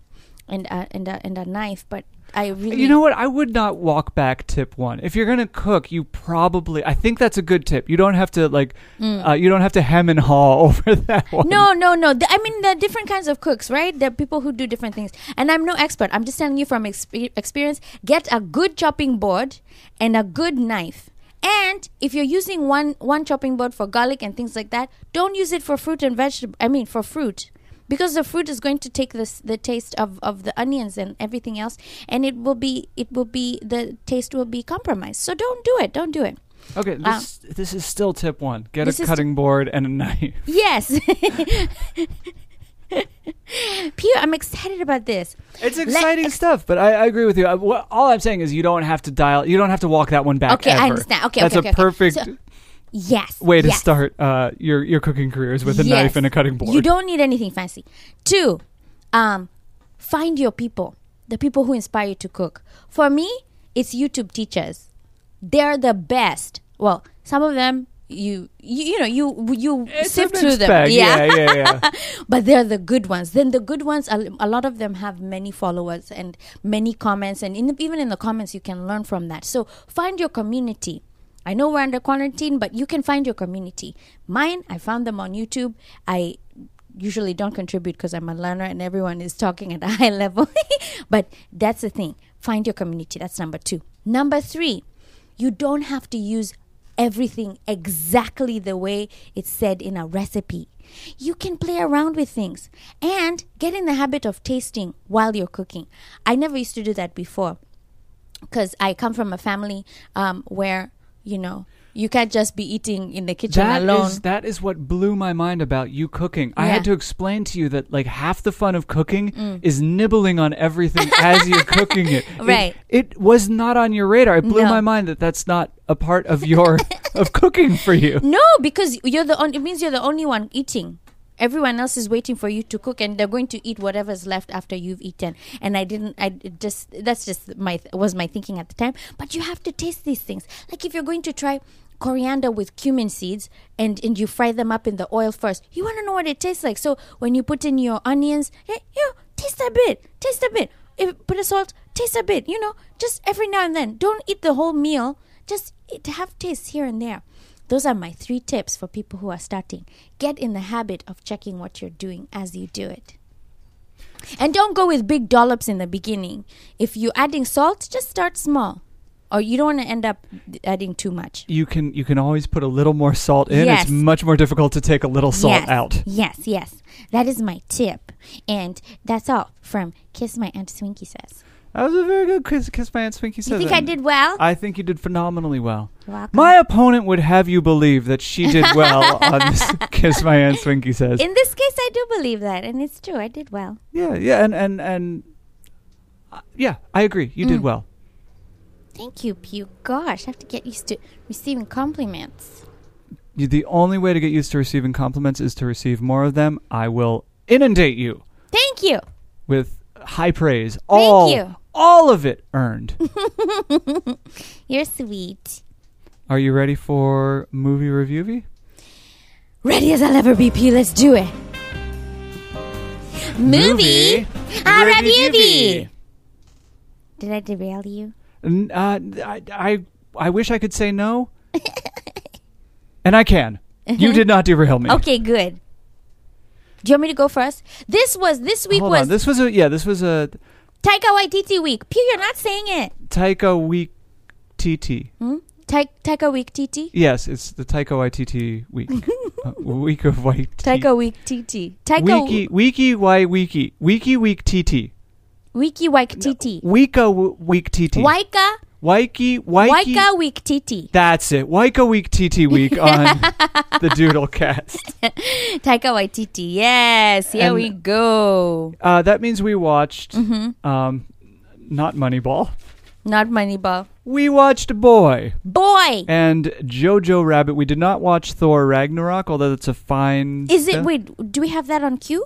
and a, and a, and a knife. But I really, You know what? I would not walk back tip one. If you're gonna cook, you probably. I think that's a good tip. You don't have to like. Uh, you don't have to hem and haw over that one. Mm. No, no, no. I mean, there are different kinds of cooks, right? There are people who do different things. And I'm no expert. I'm just telling you from expe- experience. Get a good chopping board and a good knife. And if you're using one one chopping board for garlic and things like that, don't use it for fruit and vegetable. I mean, for fruit. Because the fruit is going to take this the taste of, of the onions and everything else, and it will be it will be the taste will be compromised. So don't do it. Don't do it. Okay, uh, this this is still tip one. Get a cutting board and a knife. Yes. Pyuu, I'm excited about this. It's exciting ex- stuff, but I, I agree with you. I, wha- all I'm saying is you don't have to dial. You don't have to walk that one back. Okay, I understand. Okay, that's okay, a okay, okay. perfect So- Yes. way to yes. start uh, your your cooking careers with a Yes. knife and a cutting board. You don't need anything fancy. Two, um, find your people, the people who inspire you to cook. For me, it's YouTube teachers. They're the best. Well, some of them you you, you know you you It's sift through them. bag. Yeah, yeah, yeah. but they're the good ones. Then the good ones, a, a lot of them have many followers and many comments, and in, even in the comments, you can learn from that. So find your community. I know we're under quarantine, but you can find your community. Mine, I found them on YouTube. I usually don't contribute because I'm a learner and everyone is talking at a high level. but that's the thing. Find your community. That's number two. Number three, you don't have to use everything exactly the way it's said in a recipe. You can play around with things and get in the habit of tasting while you're cooking. I never used to do that before because I come from a family um, where, you know, you can't just be eating in the kitchen That alone. is that is what blew my mind about you cooking. I Yeah. Mm. had to explain to you that like half the fun of cooking is nibbling on everything as you're cooking it. It- Right. It, was not on your radar. It blew No. my mind that that's not a part of your of cooking for you. No, because you're the on- it means you're the only one eating. Everyone else is waiting for you to cook, and they're going to eat whatever's left after you've eaten. And I didn't. I just that's just my was my thinking at the time. But you have to taste these things. Like if you're going to try coriander with cumin seeds and and you fry them up in the oil first, you want to know what it tastes like. So when you put in your onions, eh, you taste a bit, taste a bit. If put a salt, taste a bit. You know, just every now and then. Don't eat the whole meal. Just eat, have tastes here and there. Those are my three tips for people who are starting. Get in the habit of checking what you're doing as you do it. And don't go with big dollops in the beginning. If you're adding salt, just start small. Or you don't want to end up adding too much. You can you can always put a little more salt in. Yes. It's much more difficult to take a little salt yes, out. Yes, yes. That is my tip. And that's all from Kiss My Aunt Swinky Says. That was a very good kiss, kiss my aunt Swinky says. You think. I did well? I think you did phenomenally well. You're welcome. My opponent would have you believe that she did well on this kiss my aunt Swinky says. in this case, I do believe that. And it's true. I did well. Yeah, yeah, and and and uh, yeah, I agree. You did Mm. well. Thank you, Pyuu. Gosh, I have to get used to receiving compliments. You, the only way to get used to receiving compliments is to receive more of them. I will inundate you Thank you. with high praise all you. All of it earned. You're sweet. Are you ready for movie review? Ready as I'll ever be, P. Let's do it. Movie, a review. Did I derail you? N- Uh, I, I, I wish I could say no. and I can. You did not derail me. Okay, good. Do you want me to go first? This was this week Hold was on. This was a yeah. This was a Taika Waititi week. Pyuu, you're not saying it. Taika week TT. Hmm? Ta- Taika week TT. Yes, it's the Taika Waititi week. uh, week of Waititi. Taika week TT. Taika Wiki Wiki Y Wiki Wiki Week TT. Wiki Wike TT. Wika w- Week TT. Waika Wiki Wiki. Waika week TT. That's it. Waika Week TT week on the Doodle Cast. Taika Waititi. Yes, here And- we go. Uh, that means we watched Mm-hmm. um, not Moneyball. Not Moneyball. We watched Boy Boy, and Jojo Rabbit. We did not watch Thor Ragnarok, although that's a fine. is it? film. Wait, do we have that on cue?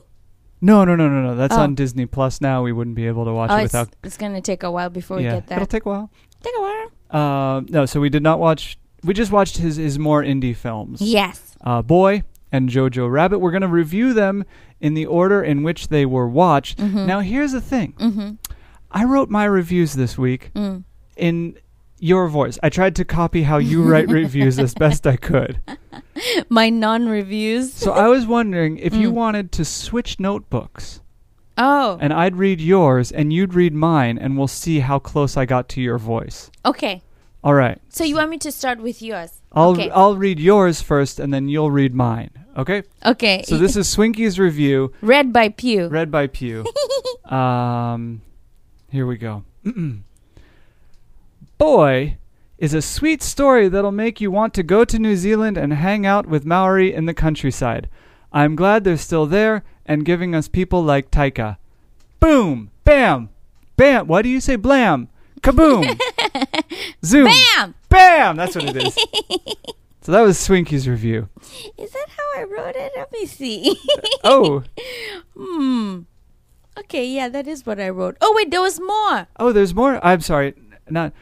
No, no, no, no, no. That's Oh. on Disney Plus now. We wouldn't be able to watch Oh, it it's, without. it's gonna take a while before we yeah, get that. it'll take a while. Take a while. Uh, no, so we did not watch. We just watched his his more indie films. Yes. Uh, Boy and Jojo Rabbit. We're going to review them in the order in which they were watched. Mhm. Now, here's the thing. Mm-hmm. I wrote my reviews this week Mm. in your voice. I tried to copy how you write reviews as best I could. My non-reviews. So I was wondering if you Mm. wanted to switch notebooks oh, and I'd read yours and you'd read mine and we'll see how close I got to your voice. okay. All right. So you want me to start with yours? I'll okay. I'll read yours first and then you'll read mine. Okay? okay. So this is Swinky's review read by Pyuu. read by Pyuu. Um here we go. Boy is a sweet story that'll make you want to go to New Zealand and hang out with Maori in the countryside. I'm glad they're still there and giving us people like Taika. Boom! Bam! Bam! Why do you say blam? Kaboom! Zoom! Bam! Bam! That's what it is. so that was Swinky's review. Is that how I wrote it? Let me see. Oh, hmm. Okay, yeah, that is what I wrote. Oh wait, there was more. oh, there's more. I'm sorry. Not.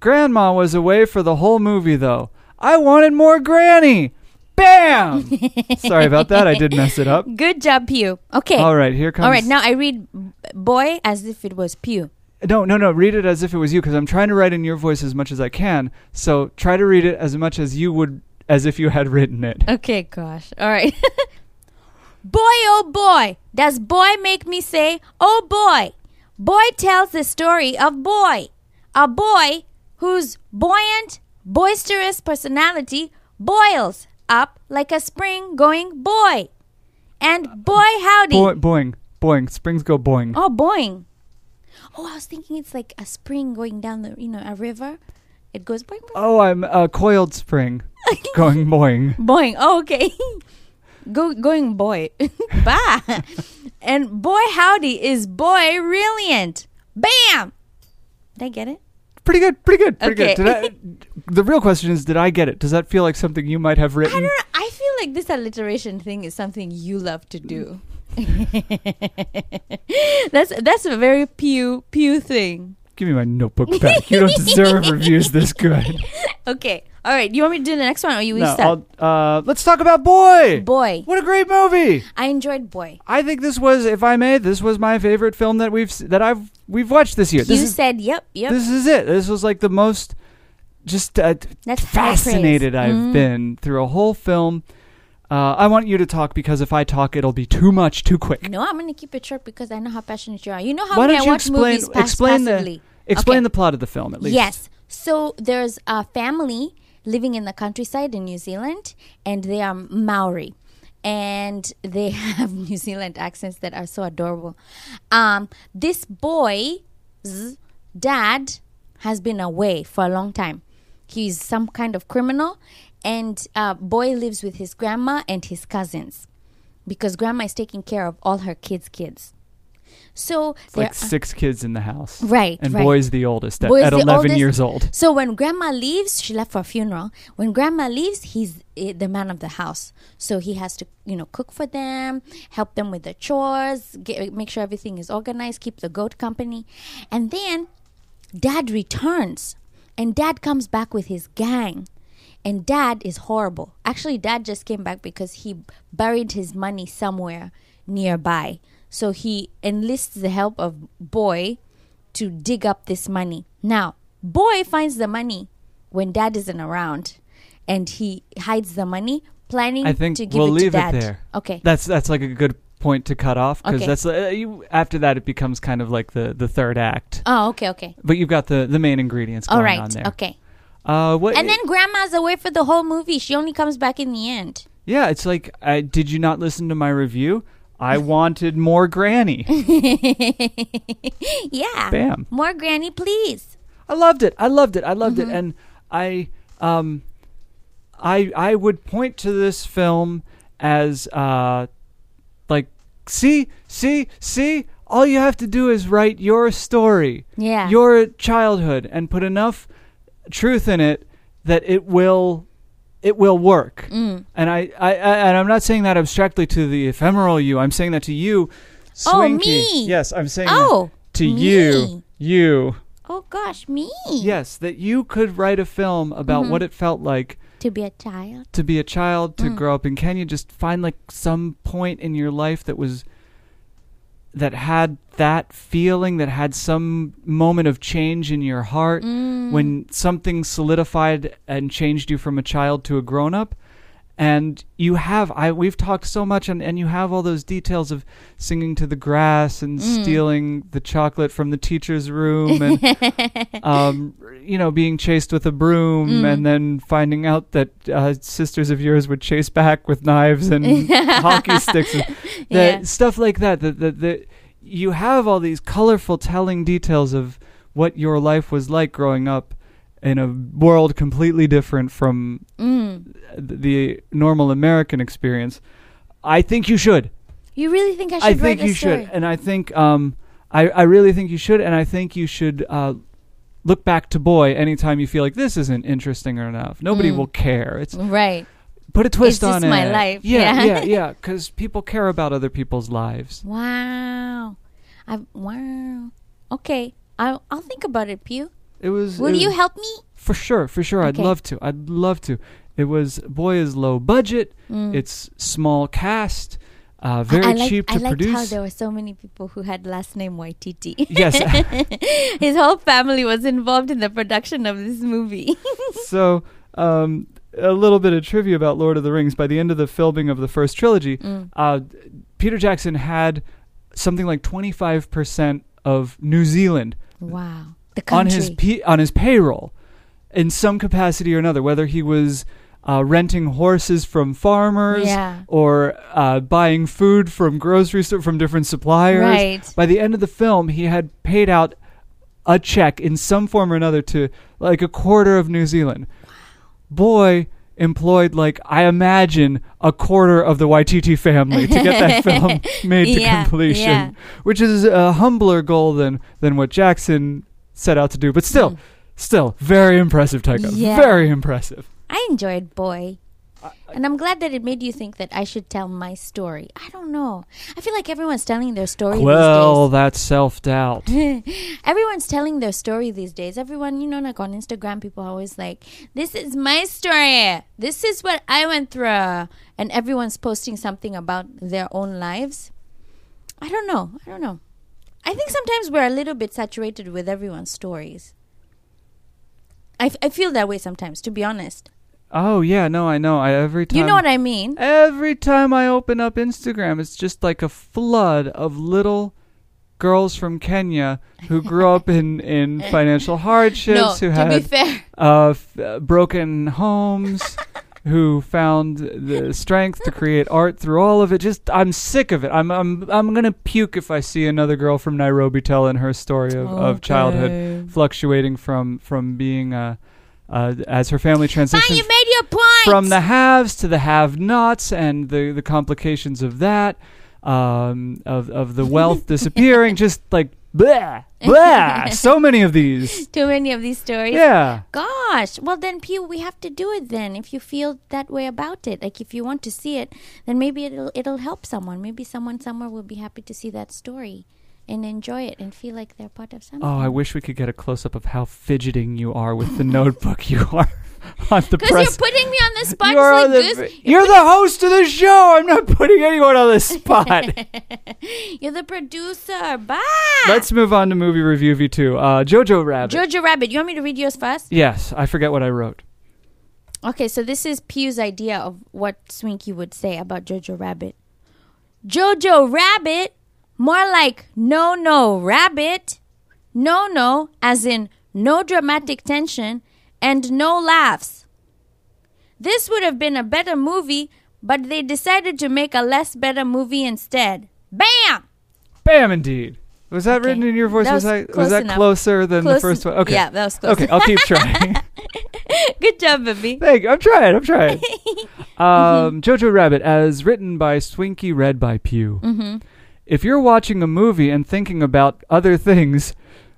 Grandma was away for the whole movie, though. I wanted more Granny. Bam! sorry about that. I did mess it up. Good job, Pyuu. Okay. All right, here comes. All right, now I read b- boy as if it was Pyuu. No, no, no. Read it as if it was you, because I'm trying to write in your voice as much as I can. So try to read it as much as you would, as if you had written it. Okay, gosh. All right. boy, oh boy, does boy make me say, oh boy. Boy tells the story of boy, a boy whose buoyant, boisterous personality boils up like a spring going boy. And boy, howdy. Boing, boing, boing. Springs go boing. Oh, boing. Oh, I was thinking it's like a spring going down the, you know, a river. It goes boing, boing. Oh, I'm a coiled spring going boing. Boing. Oh, okay. Go going boy. bah. and boy howdy is boy brilliant. Bam. Did I get it? Pretty good, pretty good, pretty Okay. good. Did I, the real question is, did I get it? Does that feel like something you might have written? I don't know. I feel like this alliteration thing is something you love to do. that's that's a very pew pew thing. Give me my notebook back. You don't deserve reviews this good. Okay. All right. Do you want me to do the next one or you No, start? Uh, let's talk about Boy. Boy. What a great movie! I enjoyed Boy. I think this was, if I may, this was my favorite film that we've that I've we've watched this year. This you is said yep, yep. this is it. This was like the most just uh, fascinated I've Mhm. been through a whole film. Uh, I want you to talk because if I talk, it'll be too much, too quick. No, I'm gonna keep it short because I know how passionate you are. You know how Why many don't I you watch explain movies pass- explain passively. the explain Okay. the plot of the film at least? Yes. So there's a family living in the countryside in New Zealand, and they are Maori. And they have New Zealand accents that are so adorable. Um, this boy's dad has been away for a long time. He's some kind of criminal, and uh, boy lives with his grandma and his cousins because grandma is taking care of all her kids' kids So It's like six kids in the house. Right, And right. boy's the oldest at, at the 11 oldest. years old. So when grandma leaves, she left for a funeral. When grandma leaves, he's eh, the man of the house. So he has to, you know, cook for them, help them with the chores, get, make sure everything is organized, keep the goat company. And then dad returns and dad comes back with his gang. And dad is horrible. Actually, dad just came back because he buried his money somewhere nearby. So he enlists the help of boy to dig up this money. Now, boy finds the money when dad isn't around and he hides the money, planning I think to give we'll it leave to dad. it there. Okay. That's that's like a good point to cut off because Okay. that's uh, you, after that it becomes kind of like the the third act. oh, okay, okay. But you've got the the main ingredients going All right. on there. Okay. Uh, what? And then grandma's away for the whole movie. She only comes back in the end. yeah, it's like, uh, did you not listen to my review? I wanted more Granny. yeah. Bam. More granny, please. I loved it. I loved it. I loved Mm-hmm. it. And I um I I would point to this film as uh like see, see, see, all you have to do is write your story. Yeah. Your childhood and put enough truth in it that it will it will work. Mm. And I, I, I and I'm not saying that abstractly to the ephemeral you. I'm saying that to you. Swinky. Oh, me. Yes, I'm saying Oh, that to me. you. You. Oh gosh, me. Yes, that you could write a film about Mm-hmm. what it felt like To be a child. to be a child, to Mm. grow up in Kenya, just find like some point in your life that was that had that feeling, that had some moment of change in your heart Mm. when something solidified and changed you from a child to a grown up. And you have I we've talked so much and, and you have all those details of singing to the grass and Mm. stealing the chocolate from the teacher's room and um, you know, being chased with a broom Mm. and then finding out that uh, sisters of yours would chase back with knives and hockey sticks, and Yeah. stuff like that. That, that that you have all these colorful, telling details of what your life was like growing up in a world completely different from Mm. the normal American experience. I think you should. You really think I should I think you should, and I think um, I I really think you should, and I think you should uh, look back to Boy anytime you feel like this isn't interesting enough. Nobody Mm. will care. It's Right. put a twist just on it. my life, Yeah, yeah. yeah, yeah. Because people care about other people's lives. Wow. I wow. Okay. I'll I'll think about it, Pyuu. It was. Will it you was- help me? For sure, for sure. I'd love to. I'd love to. It was Boy is low budget. Mm. It's small cast. Uh, I- very I like, cheap to I liked produce. how there were so many people who had last name Waititi. yes. His whole family was involved in the production of this movie. so um, a little bit of trivia about Lord of the Rings. By the end of the filming of the first trilogy, Mm. uh, Peter Jackson had something like 25% of New Zealand wow. The on his pe- on his payroll in some capacity or another, whether he was uh, renting horses from farmers Yeah. or uh, buying food from grocery store from different suppliers. Right. By the end of the film, he had paid out a check in some form or another to like a quarter of New Zealand. Boy employed like I imagine a quarter of the Waititi family to get that film made to Yeah, completion, yeah. which is a humbler goal than than what Jackson set out to do. But still, Mm. still very impressive, Taika. Yeah. Very impressive. I enjoyed Boy. And I'm glad that it made you think that I should tell my story. I don't know. I feel like everyone's telling their story Well, that's self doubt. everyone's telling their story these days. Everyone, you know, like on Instagram, people are always like, "This is my story. This is what I went through," and everyone's posting something about their own lives. I don't know. I don't know. I think sometimes we're a little bit saturated with everyone's stories. I, f- I feel that way sometimes, to be honest. Oh yeah, no, I know. I every time You know what I mean? Every time I open up Instagram, it's just like a flood of little girls from Kenya who grew up in, in financial hardships, no, who to had be fair, uh, f- uh, broken homes, who found the strength to create art through all of it. Just I'm sick of it. I'm I'm I'm gonna puke if I see another girl from Nairobi telling her story of, of childhood fluctuating from from being uh, uh, as her family transitioned you made your point. from the haves to the have-nots and the the complications of that. um, of of the wealth disappearing. Just like blah blah. so many of these. Too many of these stories. Yeah. Gosh. Well, then, Pyuu, we have to do it then. If you feel that way about it, like if you want to see it, then maybe it'll it'll help someone. Maybe someone somewhere will be happy to see that story and enjoy it and feel like they're part of something. Oh, I wish we could get a close up of how fidgeting you are with the notebook. You are on the Because you're putting me on the spot. You are like the, this. you're the host of the show. I'm not putting anyone on the spot. You're the producer. Bye. Let's move on to movie review V2. Uh, Jojo Rabbit. Jojo Rabbit. You want me to read yours first? yes, I forget what I wrote. Okay, so this is Pyuu's idea of what Swinky would say about Jojo Rabbit. Jojo Rabbit, more like no, no, rabbit. No, no, as in no dramatic tension and no laughs. This would have been a better movie, but they decided to make a less better movie instead. Bam! Bam, indeed. Was that Okay. written in your voice? That was, was that, close was that enough. closer than Close- the first one? Okay. Yeah, that was close. Okay, I'll keep trying. Good job, baby. Thank you. I'm trying. I'm trying. um, Jojo Rabbit, as written by Swinky, read by Pyuu. Mm-hmm. If you're watching a movie and thinking about other things,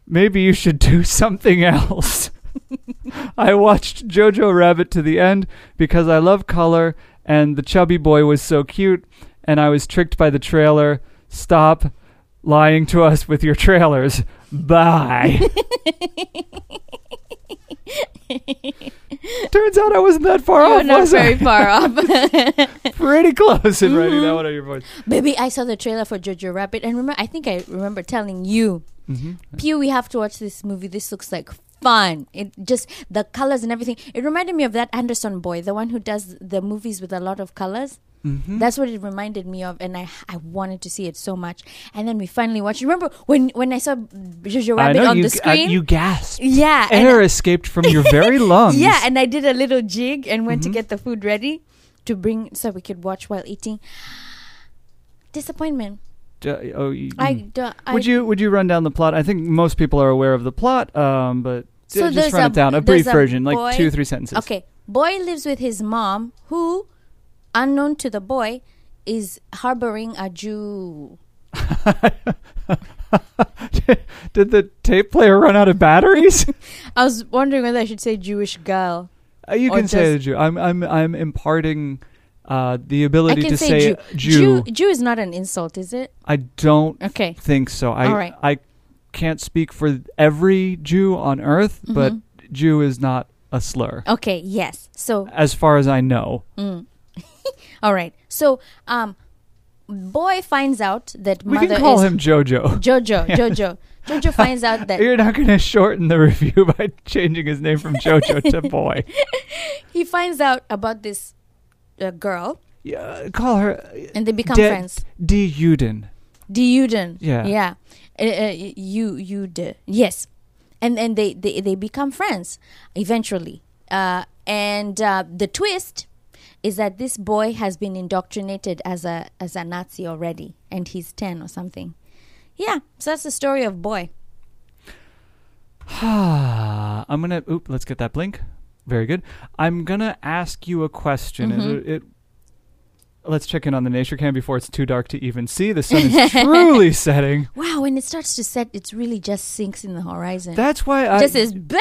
maybe you should do something else. I watched Jojo Rabbit to the end because I love color and the chubby boy was so cute and I was tricked by the trailer. Stop lying to us with your trailers. Bye. Turns out I wasn't that far You're off, not was very I? far off. Pretty close in writing Mm-hmm. that one on your voice. Baby, I saw the trailer for Jojo Rabbit, and remember, I think I remember telling you, hmm Pyuu, we have to watch this movie. This looks like fun. It just the colors and everything. It reminded me of that Anderson boy, the one who does the movies with a lot of colors. hmm That's what it reminded me of, and I I wanted to see it so much. And then we finally watched. Remember when when I saw Jojo I Rabbit know on you, the uh, screen? you gasped. yeah, Air escaped from your very lungs. Yeah, and I did a little jig and went to Mhm. get the food ready to bring so we could watch while eating. Disappointment. Uh, oh, you, I, mm. do, I would you would you run down the plot? I think most people are aware of the plot, um, but So just run a- it down. A brief version, like boy- two, three sentences. Okay, boy lives with his mom, who, unknown to the boy, is harboring a Jew. Did the tape player run out of batteries? I was wondering whether I should say Jewish girl. Uh, you can say the Jew. I'm I'm I'm imparting uh, the ability to say, say Jew. Jew. Jew. Is not an insult, is it? I don't Okay. think so. I All right. I can't speak for every Jew on earth, but Mhm. Jew is not a slur, Okay. Yes. So as far as I know. Mm. All right. So, um, boy finds out that We mother can call him Jojo. Jojo. Jojo. Jojo finds out that You're not going to shorten the review by changing his name from Jojo to Boy. he finds out about this uh, girl, Yeah, call her and they become De- friends. D. Uden. Deuden. Yeah. Yeah. Uh, you you yes, and and they they they become friends eventually. Uh, and uh, the twist is that this boy has been indoctrinated as a as a Nazi already, and he's ten or something. Yeah, so that's the story of boy. I'm gonna. Oop, let's get that blink. Very good. I'm gonna ask you a question. Is Mhm. It, it- let's check in on the nature cam before it's too dark to even see. The sun is truly setting. Wow, when it starts to set, it really just sinks in the horizon. That's why I. just bah!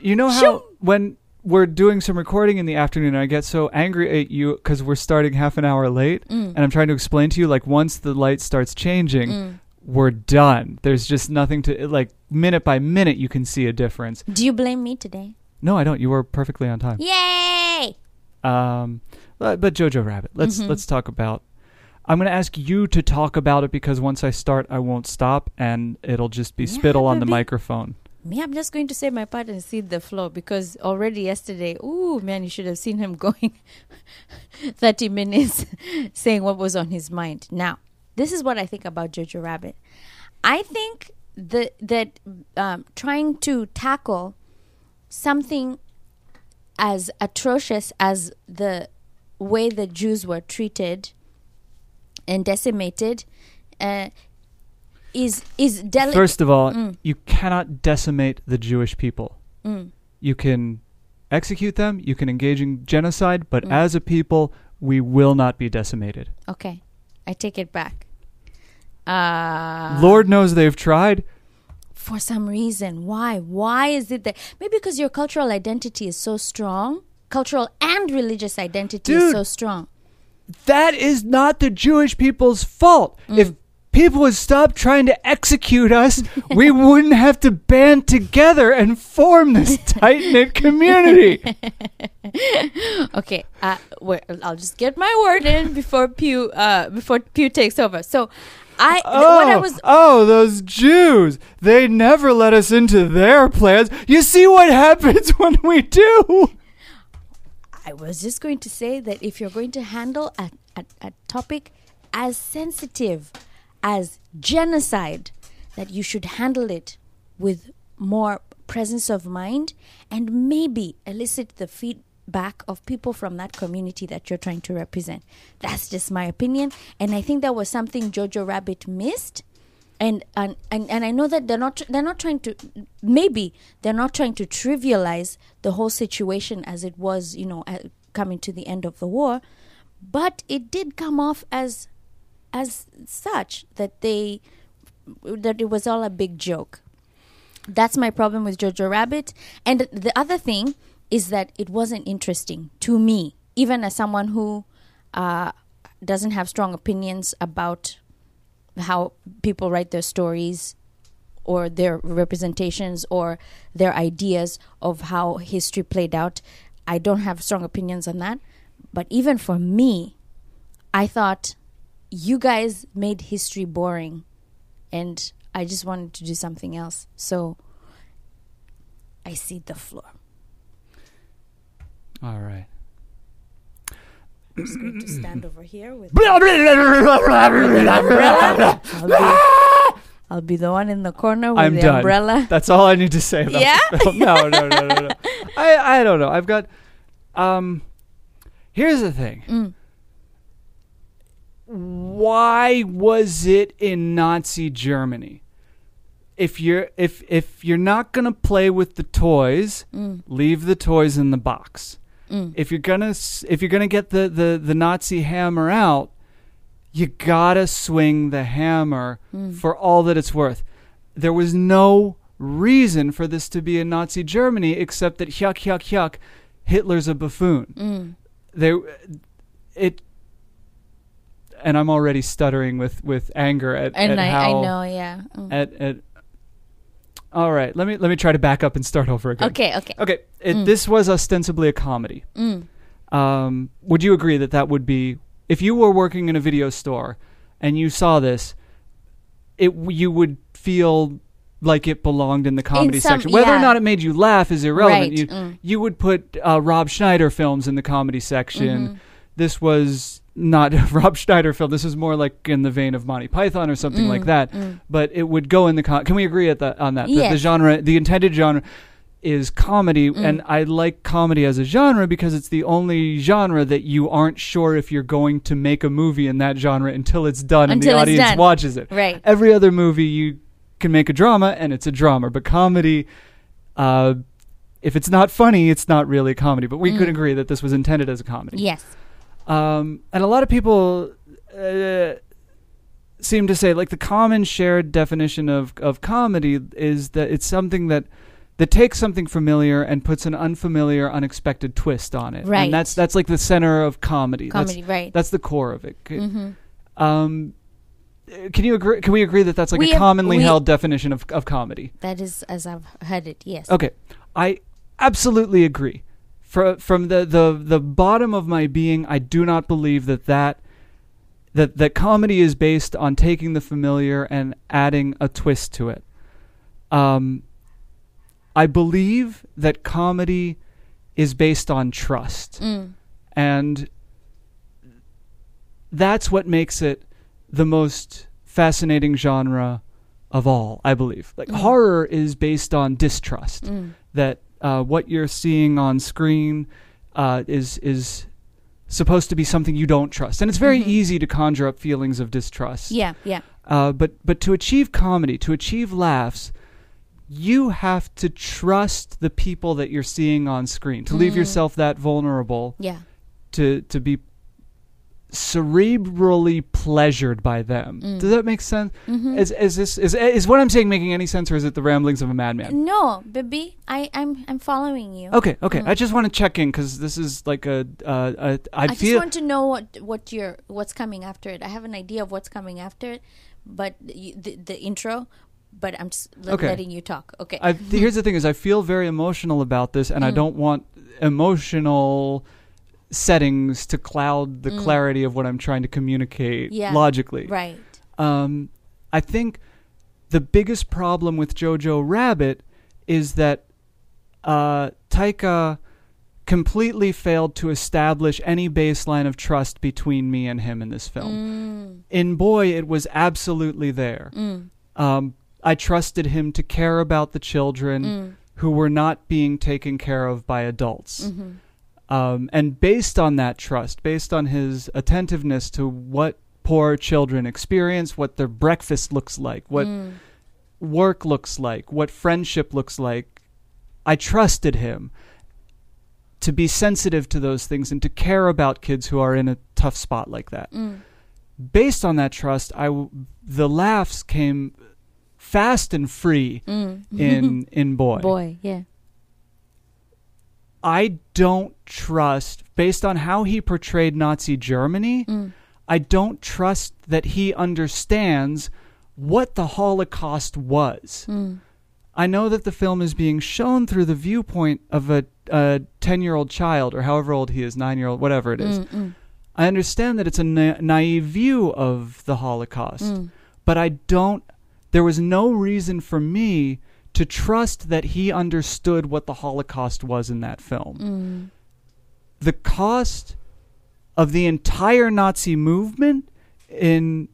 you know how when we're doing some recording in the afternoon, I get so angry at you because we're starting half an hour late, Mm. and I'm trying to explain to you like once the light starts changing. Mm. We're done. There's just nothing to like minute by minute. You can see a difference. Do you blame me today? No, I don't. You were perfectly on time. Yay! Um, but, but Jojo Rabbit. Let's Mhm. let's talk about. I'm going to ask you to talk about it because once I start, I won't stop, and it'll just be Yeah, spittle on the microphone. Me, I'm just going to say my part and see the flow because already yesterday, ooh, man, you should have seen him going 30 minutes saying what was on his mind. Now, this is what I think about Jojo Rabbit. I think the, that um, trying to tackle something as atrocious as the way the Jews were treated and decimated uh, is is delicate. First of all, Mm. you cannot decimate the Jewish people. Mm. You can execute them. You can engage in genocide, but Mm. as a people, we will not be decimated. Okay. I take it back. Uh, Lord knows they've tried. For some reason. Why? Why is it that? Maybe because your cultural identity is so strong. Cultural and religious identity is so strong. That is not the Jewish people's fault. Mm. If people would stop trying to execute us, we wouldn't have to band together and form this tight knit community. Okay, uh, I'll just get my word in before Pyuu uh, before Pyuu takes over. So, I Oh, what I was oh, those Jews. They never let us into their plans. You see what happens when we do? I was just going to say that if you're going to handle a, a, a topic as sensitive as genocide, that you should handle it with more presence of mind and maybe elicit the feedback of people from that community that you're trying to represent. That's just my opinion. And I think that was something Jojo Rabbit missed and and and, and I know that they're not they're not trying to maybe they're not trying to trivialize the whole situation as it was you know coming to the end of the war, but it did come off as as such that they that it was all a big joke. That's my problem with Jojo Rabbit. And the other thing is that it wasn't interesting to me, even as someone who uh, doesn't have strong opinions about how people write their stories or their representations or their ideas of how history played out. I don't have strong opinions on that. But even for me, I thought you guys made history boring and I just wanted to do something else. So I cede the floor. All right. I'm just going to stand over here with I'm I'll be the one in the corner with the done. umbrella. That's all I need to say about Yeah? the film. No, no, no, no, no. I, I don't know. I've got. Um, here's the thing. Mm. Why was it in Nazi Germany? If you're if if you're not gonna play with the toys, Mm. leave the toys in the box. Mm. If you're gonna if you're gonna get the, the, the Nazi hammer out, you gotta swing the hammer Mm. for all that it's worth. There was no reason for this to be in Nazi Germany except that yuck yuck yuck, Hitler's a buffoon. Mm. They it and I'm already stuttering with, with anger at, And at I, how I know, yeah. Mm. at at all right let me let me try to back up and start over again Okay, okay. okay it, Mm. this was ostensibly a comedy Mm. um, would you agree that that would be if you were working in a video store and you saw this it you would feel like it belonged in the comedy some- section whether or not it made you laugh is irrelevant Right, you, mm. you would put uh, rob schneider films in the comedy section Mhm. this was not rob schneider film this is more like in the vein of monty python or something like Mm, that mm. but it would go in the con- can we agree at that on that That the Yes. genre the intended genre is comedy Mm. and i like comedy as a genre because it's the only genre that you aren't sure if you're going to make a movie in that genre until it's done and the audience done. watches it Right. every other movie you can make a drama and it's a drama but comedy uh, if it's not funny it's not really a comedy but we could Mm. agree that this was intended as a comedy Yes. Um, and a lot of people uh, seem to say, like, the common shared definition of, of comedy is that it's something that that takes something familiar and puts an unfamiliar, unexpected twist on it. Right. And that's that's like the center of comedy. Comedy, right. That's, that's the core of it. C- hmm Um, can you agree? Can we agree that that's like We a have- commonly held definition of of comedy? That is as I've heard it, yes. Okay, I absolutely agree. From from the, the the bottom of my being, I do not believe that that that that comedy is based on taking the familiar and adding a twist to it. Um, I believe that comedy is based on trust, Mm. and that's what makes it the most fascinating genre of all. I believe, like Mm. horror is based on distrust Mm. that uh, what you're seeing on screen uh, is is supposed to be something you don't trust, and it's very Mhm. easy to conjure up feelings of distrust. Yeah, yeah. Uh, but but to achieve comedy, to achieve laughs, you have to trust the people that you're seeing on screen. To leave Mm. yourself that vulnerable Yeah. to to be cerebrally pleasured by them. Mm. Does that make sense? Mm-hmm. Is is this is is what I'm saying making any sense, or is it the ramblings of a madman? No, baby, I I'm I'm following you. Okay, okay. I just want to check in because this is like a, uh, a I, I just want to know what what your what's coming after it. I have an idea of what's coming after it, but the the intro. But I'm just Okay. letting you talk. Okay. I, here's the thing: is I feel very emotional about this, and I Mm. don't want emotional settings to cloud the Mm. clarity of what I'm trying to communicate Yeah. logically. right. Um, I think the biggest problem with Jojo Rabbit is that uh, Taika completely failed to establish any baseline of trust between me and him in this film. Mm, In Boy, it was absolutely there. mm, Um, I trusted him to care about the children mm, who were not being taken care of by adults. mhm, Um, and based on that trust, based on his attentiveness to what poor children experience, what their breakfast looks like, what mm, work looks like, what friendship looks like, I trusted him to be sensitive to those things and to care about kids who are in a tough spot like that. mm, Based on that trust, I w- the laughs came fast and free mm. in in boy. boy. Yeah. I don't trust based on how he portrayed Nazi Germany. Mm, I don't trust that he understands what the Holocaust was. mm, I know that the film is being shown through the viewpoint of a a 10-year-old child or however old he is, 9-year-old, whatever it is. mm, mm, I understand that it's a na- naive view of the Holocaust, mm. but I don't there was no reason for me to trust that he understood what the Holocaust was in that film. Mm, the cost of the entire Nazi movement in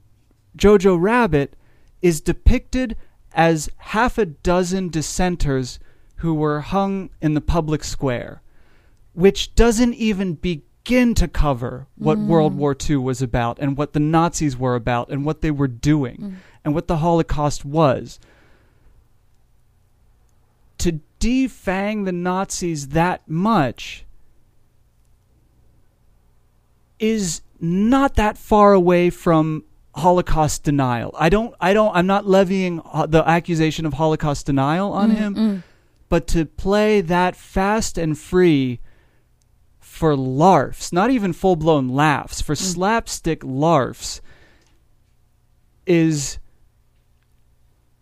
Jojo Rabbit is depicted as half a dozen dissenters who were hung in the public square, which doesn't even begin to cover what World War II was about and what the Nazis were about and what they were doing and what the Holocaust was. To defang the Nazis that much is not that far away from Holocaust denial. I don't I don't I'm not levying the accusation of Holocaust denial on him, mm. but to play that fast and free for larfs, not even full-blown laughs, for slapstick larfs is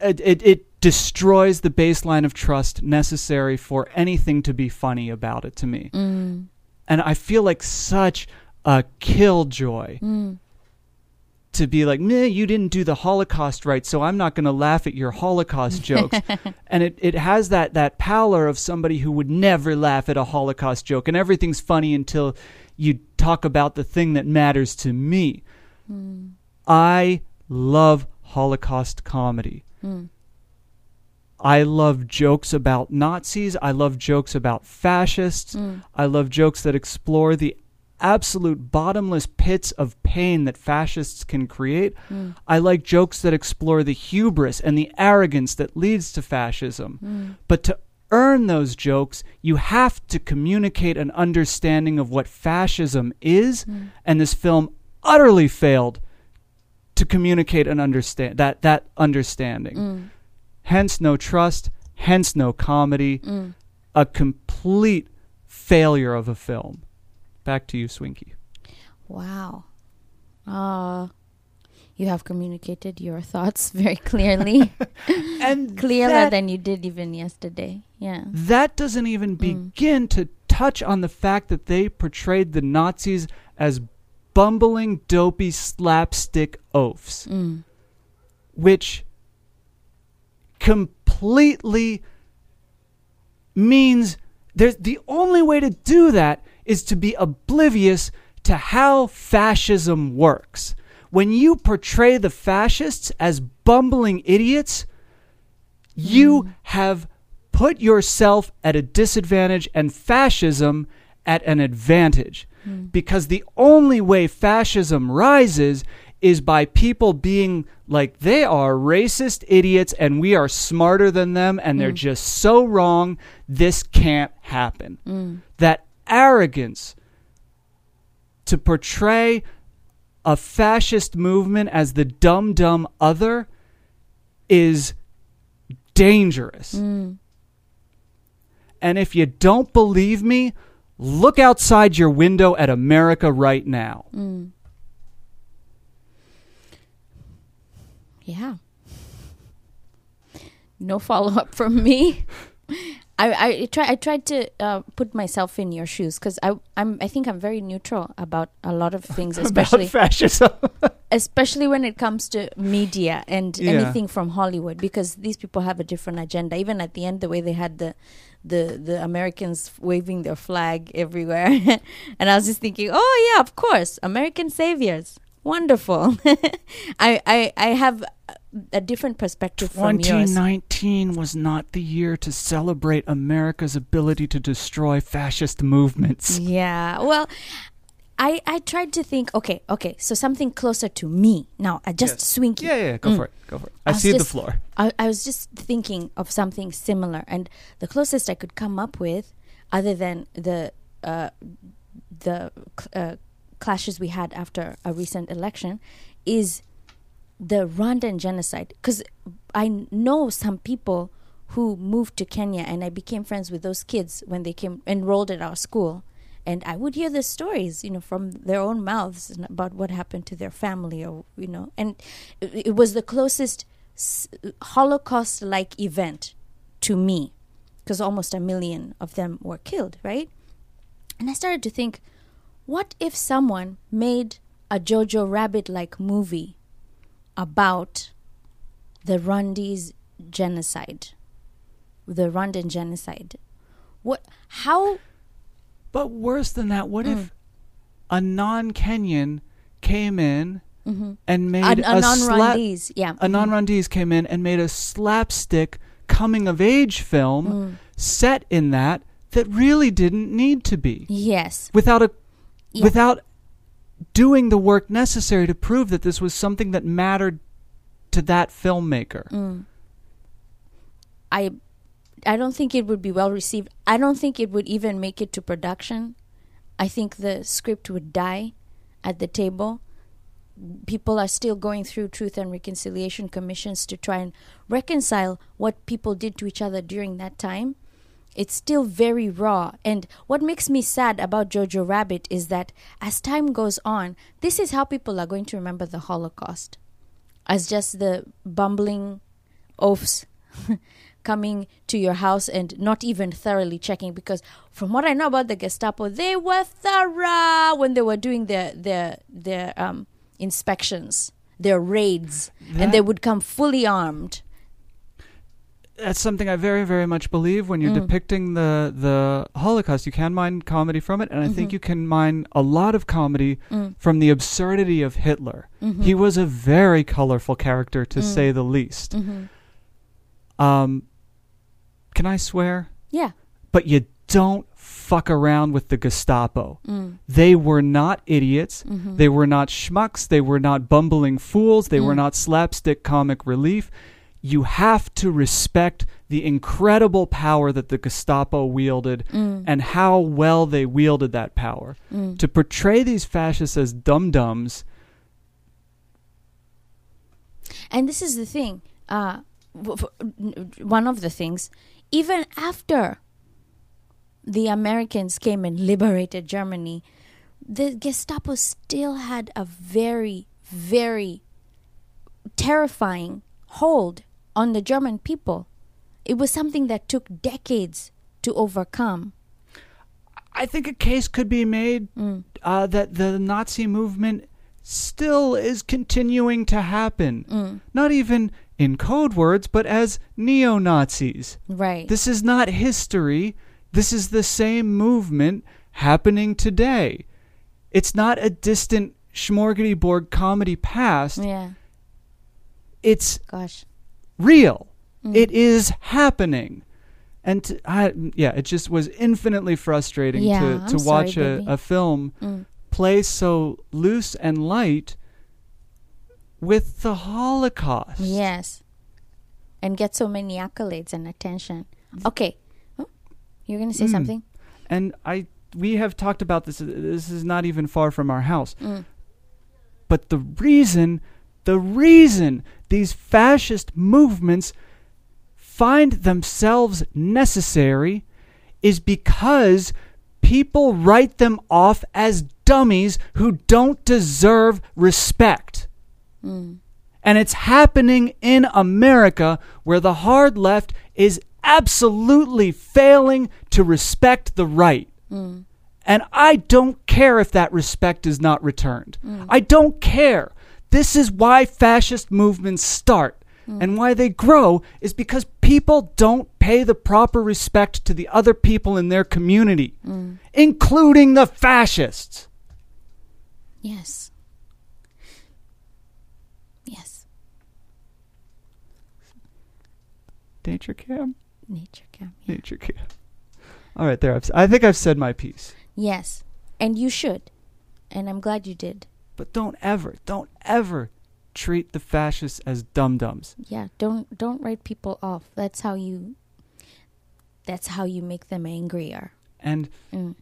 it, it it destroys the baseline of trust necessary for anything to be funny about it to me. Mm, And I feel like such a killjoy mm, to be like, meh, you didn't do the Holocaust right, so I'm not going to laugh at your Holocaust jokes. and it, it has that, that pallor of somebody who would never laugh at a Holocaust joke, and everything's funny until you talk about the thing that matters to me. mm, I love Holocaust comedy. mm, I love jokes about Nazis. I love jokes about fascists. mm, I love jokes that explore the absolute bottomless pits of pain that fascists can create. mm, I like jokes that explore the hubris and the arrogance that leads to fascism. mm, But to earn those jokes, you have to communicate an understanding of what fascism is, mm. and this film utterly failed to communicate an understand that that understanding. Hence no trust, hence no comedy, mm. a complete failure of a film. Back to you, Swinky. Wow. Uh, you have communicated your thoughts very clearly, And clearer that, than you did even yesterday. Yeah. that doesn't even Mm. begin to touch on the fact that they portrayed the Nazis as bumbling, dopey, slapstick oafs, Mm, which completely means there's the only way to do that is to be oblivious to how fascism works. When you portray the fascists as bumbling idiots, you hmm. have put yourself at a disadvantage and fascism at an advantage. Hmm. Because the only way fascism rises is by people being like they are racist idiots and we are smarter than them and they're just so wrong. This can't happen. mm, That arrogance to portray a fascist movement as the dumb dumb other is dangerous. Mm. And if you don't believe me, look outside your window at America right now. Mm. Yeah. No follow up from me. I, I try I tried to uh, put myself in your shoes because I I'm I think I'm very neutral about a lot of things, especially fascism. especially when it comes to media and Yeah. anything from Hollywood because these people have a different agenda. Even at the end, the way they had the the the Americans waving their flag everywhere, and I was just thinking, oh yeah, of course, American saviors, wonderful. I I I have a different perspective 2019 was not the year to celebrate America's ability to destroy fascist movements. Yeah. Well, I I tried to think. Okay, okay. So something closer to me now. I just Yes. swinky. Yeah, yeah, go Mm. for it. Go for it. I, I see the floor. I, I was just thinking of something similar, and the closest I could come up with, other than the uh, the uh, clashes we had after a recent election, is the Rwandan genocide. Because I know some people who moved to Kenya, and I became friends with those kids when they came enrolled at our school. And I would hear the stories, you know, from their own mouths about what happened to their family, or you know, and it, it was the closest Holocaust-like event to me, because almost a million of them were killed, right? And I started to think, what if someone made a Jojo Rabbit-like movie about the Rwandese genocide, the Rwandan genocide? What? How? But worse than that, what Mm. if a non-Kenyan came in mhm. and made A, a a, non-Rwandese, yeah, a non-Rwandese came in and made a slapstick coming-of-age film Mm. set in that that really didn't need to be yes, without a Yeah. without doing the work necessary to prove that this was something that mattered to that filmmaker. Mm. I I don't think it would be well received. I don't think it would even make it to production. I think the script would die at the table. People are still going through truth and reconciliation commissions to try and reconcile what people did to each other during that time. It's still very raw. And what makes me sad about Jojo Rabbit is that as time goes on, this is how people are going to remember the Holocaust as just the bumbling oafs coming to your house and not even thoroughly checking because from what I know about the Gestapo, they were thorough when they were doing their their their um, inspections, their raids, and they would come fully armed. That's something I very, very much believe. When you're Mm. depicting the the Holocaust, you can mine comedy from it, and I think Mhm. you can mine a lot of comedy Mm. from the absurdity of Hitler. Mhm. He was a very colorful character, to Mm. say the least. Mhm. Um, can I swear? Yeah. But you don't fuck around with the Gestapo. Mm. They were not idiots. Mhm. They were not schmucks. They were not bumbling fools. They were Mm. not slapstick comic relief. You have to respect the incredible power that the Gestapo wielded Mm. and how well they wielded that power. Mm. To portray these fascists as dum dums, And this is the thing. Uh, w- f- n- one of the things, even after the Americans came and liberated Germany, the Gestapo still had a very, very terrifying hold on the German people. It was something that took decades to overcome. I think a case could be made Mm. uh, that the Nazi movement still is continuing to happen. Mm. Not even in code words, but as neo Nazis. Right. This is not history. This is the same movement happening today. It's not a distant Schmorgedy comedy past. yeah. It's Gosh. Real. Mm. It is happening. And to, I, yeah, it just was infinitely frustrating Yeah, to, I'm to sorry, watch a, a film Mm. play so loose and light with the Holocaust. Yes. And get so many accolades and attention. Okay. Oh, You're going to say Mm. something? And I we have talked about this this is not even far from our house. Mm. But the reason, the reason these fascist movements find themselves necessary is because people write them off as dummies who don't deserve respect. Hmm. And it's happening in America where the hard left is absolutely failing to respect the right. Hmm. And I don't care if that respect is not returned. Hmm. I don't care. This is why fascist movements start. Hmm. And why they grow is because people don't pay the proper respect to the other people in their community, hmm. including the fascists. Yes. Yes. Nature cam? Nature cam. Yeah. Nature cam. All right, there. I've, I think I've said my piece. Yes. And you should. And I'm glad you did. But don't ever, don't ever treat the fascists as dum dums. Yeah. Don't don't write people off. That's how you that's how you make them angrier. And Mm.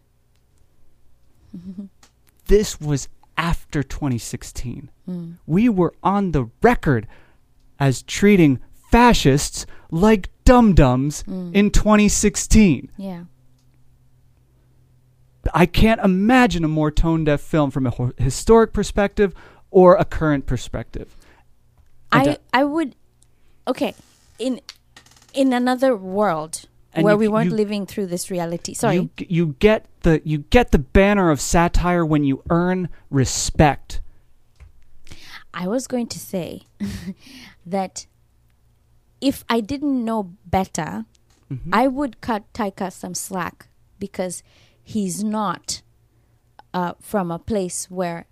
this was after 2016. Mm. We were on the record as treating fascists like dum dums Mm. in 2016. Yeah. I can't imagine a more tone deaf film from a historic perspective or a current perspective. I I I would okay. In in another world And where you- we weren't you- living through this reality. Sorry. You, you get the you get the banner of satire when you earn respect. I was going to say that if I didn't know better, Mm-hmm. I would cut Taika some slack because he's not uh, from a place where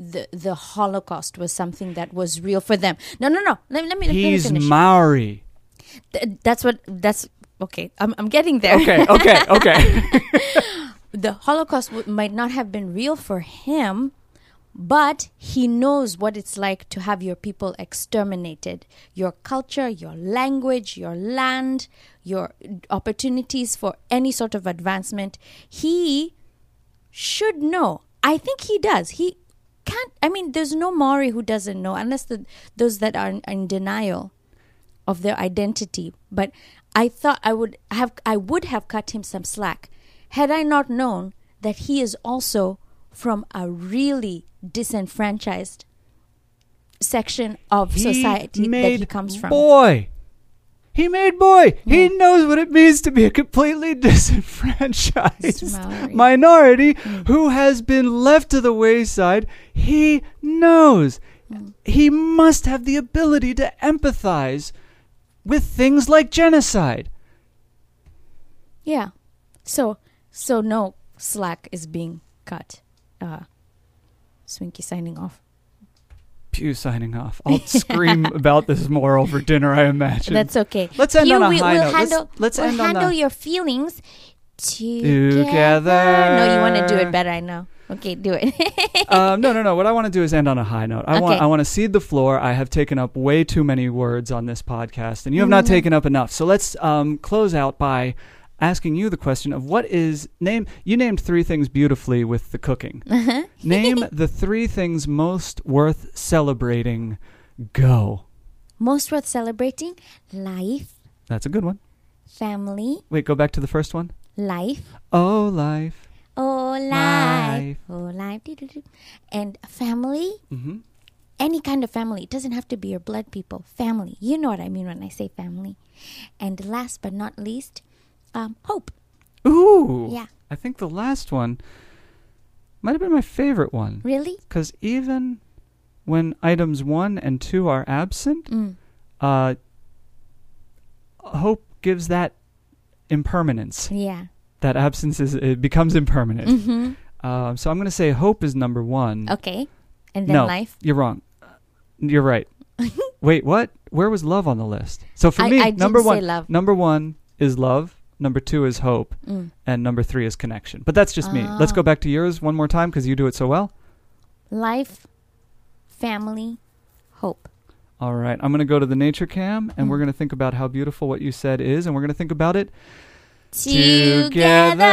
the the Holocaust was something that was real for them. No, no, no. Let, let me let me He's. Maori. Th- that's what that's okay. I'm I'm getting there. Okay, okay, okay. the Holocaust w- might not have been real for him, but he knows what it's like to have your people exterminated. Your culture, your language, your land, your opportunities for any sort of advancement. He should know. I think he does. He can't. I mean, there's no Maori who doesn't know, unless the, those that are in, in denial of their identity. But I thought I would have I would have cut him some slack had I not known that he is also from a really disenfranchised section of society that he comes from. Boy. He made boy. He hmm. knows what it means to be a completely disenfranchised minority hmm. who has been left to the wayside. He knows. Hmm. He must have the ability to empathize with things like genocide. Yeah. So so no slack is being cut. Uh Swinky signing off. Pyuu signing off. I'll scream about this more over dinner, I imagine. That's okay. Let's end on a will, high will note. Let's- Handle, let's we'll end on handle a- your feelings together. Together. No, you want to do it better. I know. Okay, do it. um, no, no, no. What I want to do is end on a high note. I want Okay. I want to cede the floor. I have taken up way too many words on this podcast, and you have not Mhm. taken up enough. So let's um, close out by asking you the question of what is name. You named three things beautifully with the cooking. Uh-huh. name the three things most worth celebrating. Go. Most worth celebrating: life, That's a good one. family, Wait, go back to the first one. life. Oh, life. Oh, life. Life. Oh, life. And family, hmm any kind of family. It doesn't have to be your blood people. Family. You know what I mean when I say family. And last but not least, um, hope. Ooh. Yeah. I think the last one might have been my favorite one. Really? Because even when items one and two are absent, Mm. uh, hope gives that impermanence. Yeah. That absence is it becomes impermanent. Mm-hmm. Uh, so I'm going to say hope is number one. Okay. And then no, life. you're wrong. You're right. Wait, what? Where was love on the list? So for I- me, I didn't number say one, love. number one is love. Number two is hope, Mm. and number three is connection. But that's just me. Let's Ah. go back to yours one more time because you do it so well. Life, family, hope. All right, I'm going to go to the nature cam, and Mm. we're going to think about how beautiful what you said is, and we're going to think about it Together.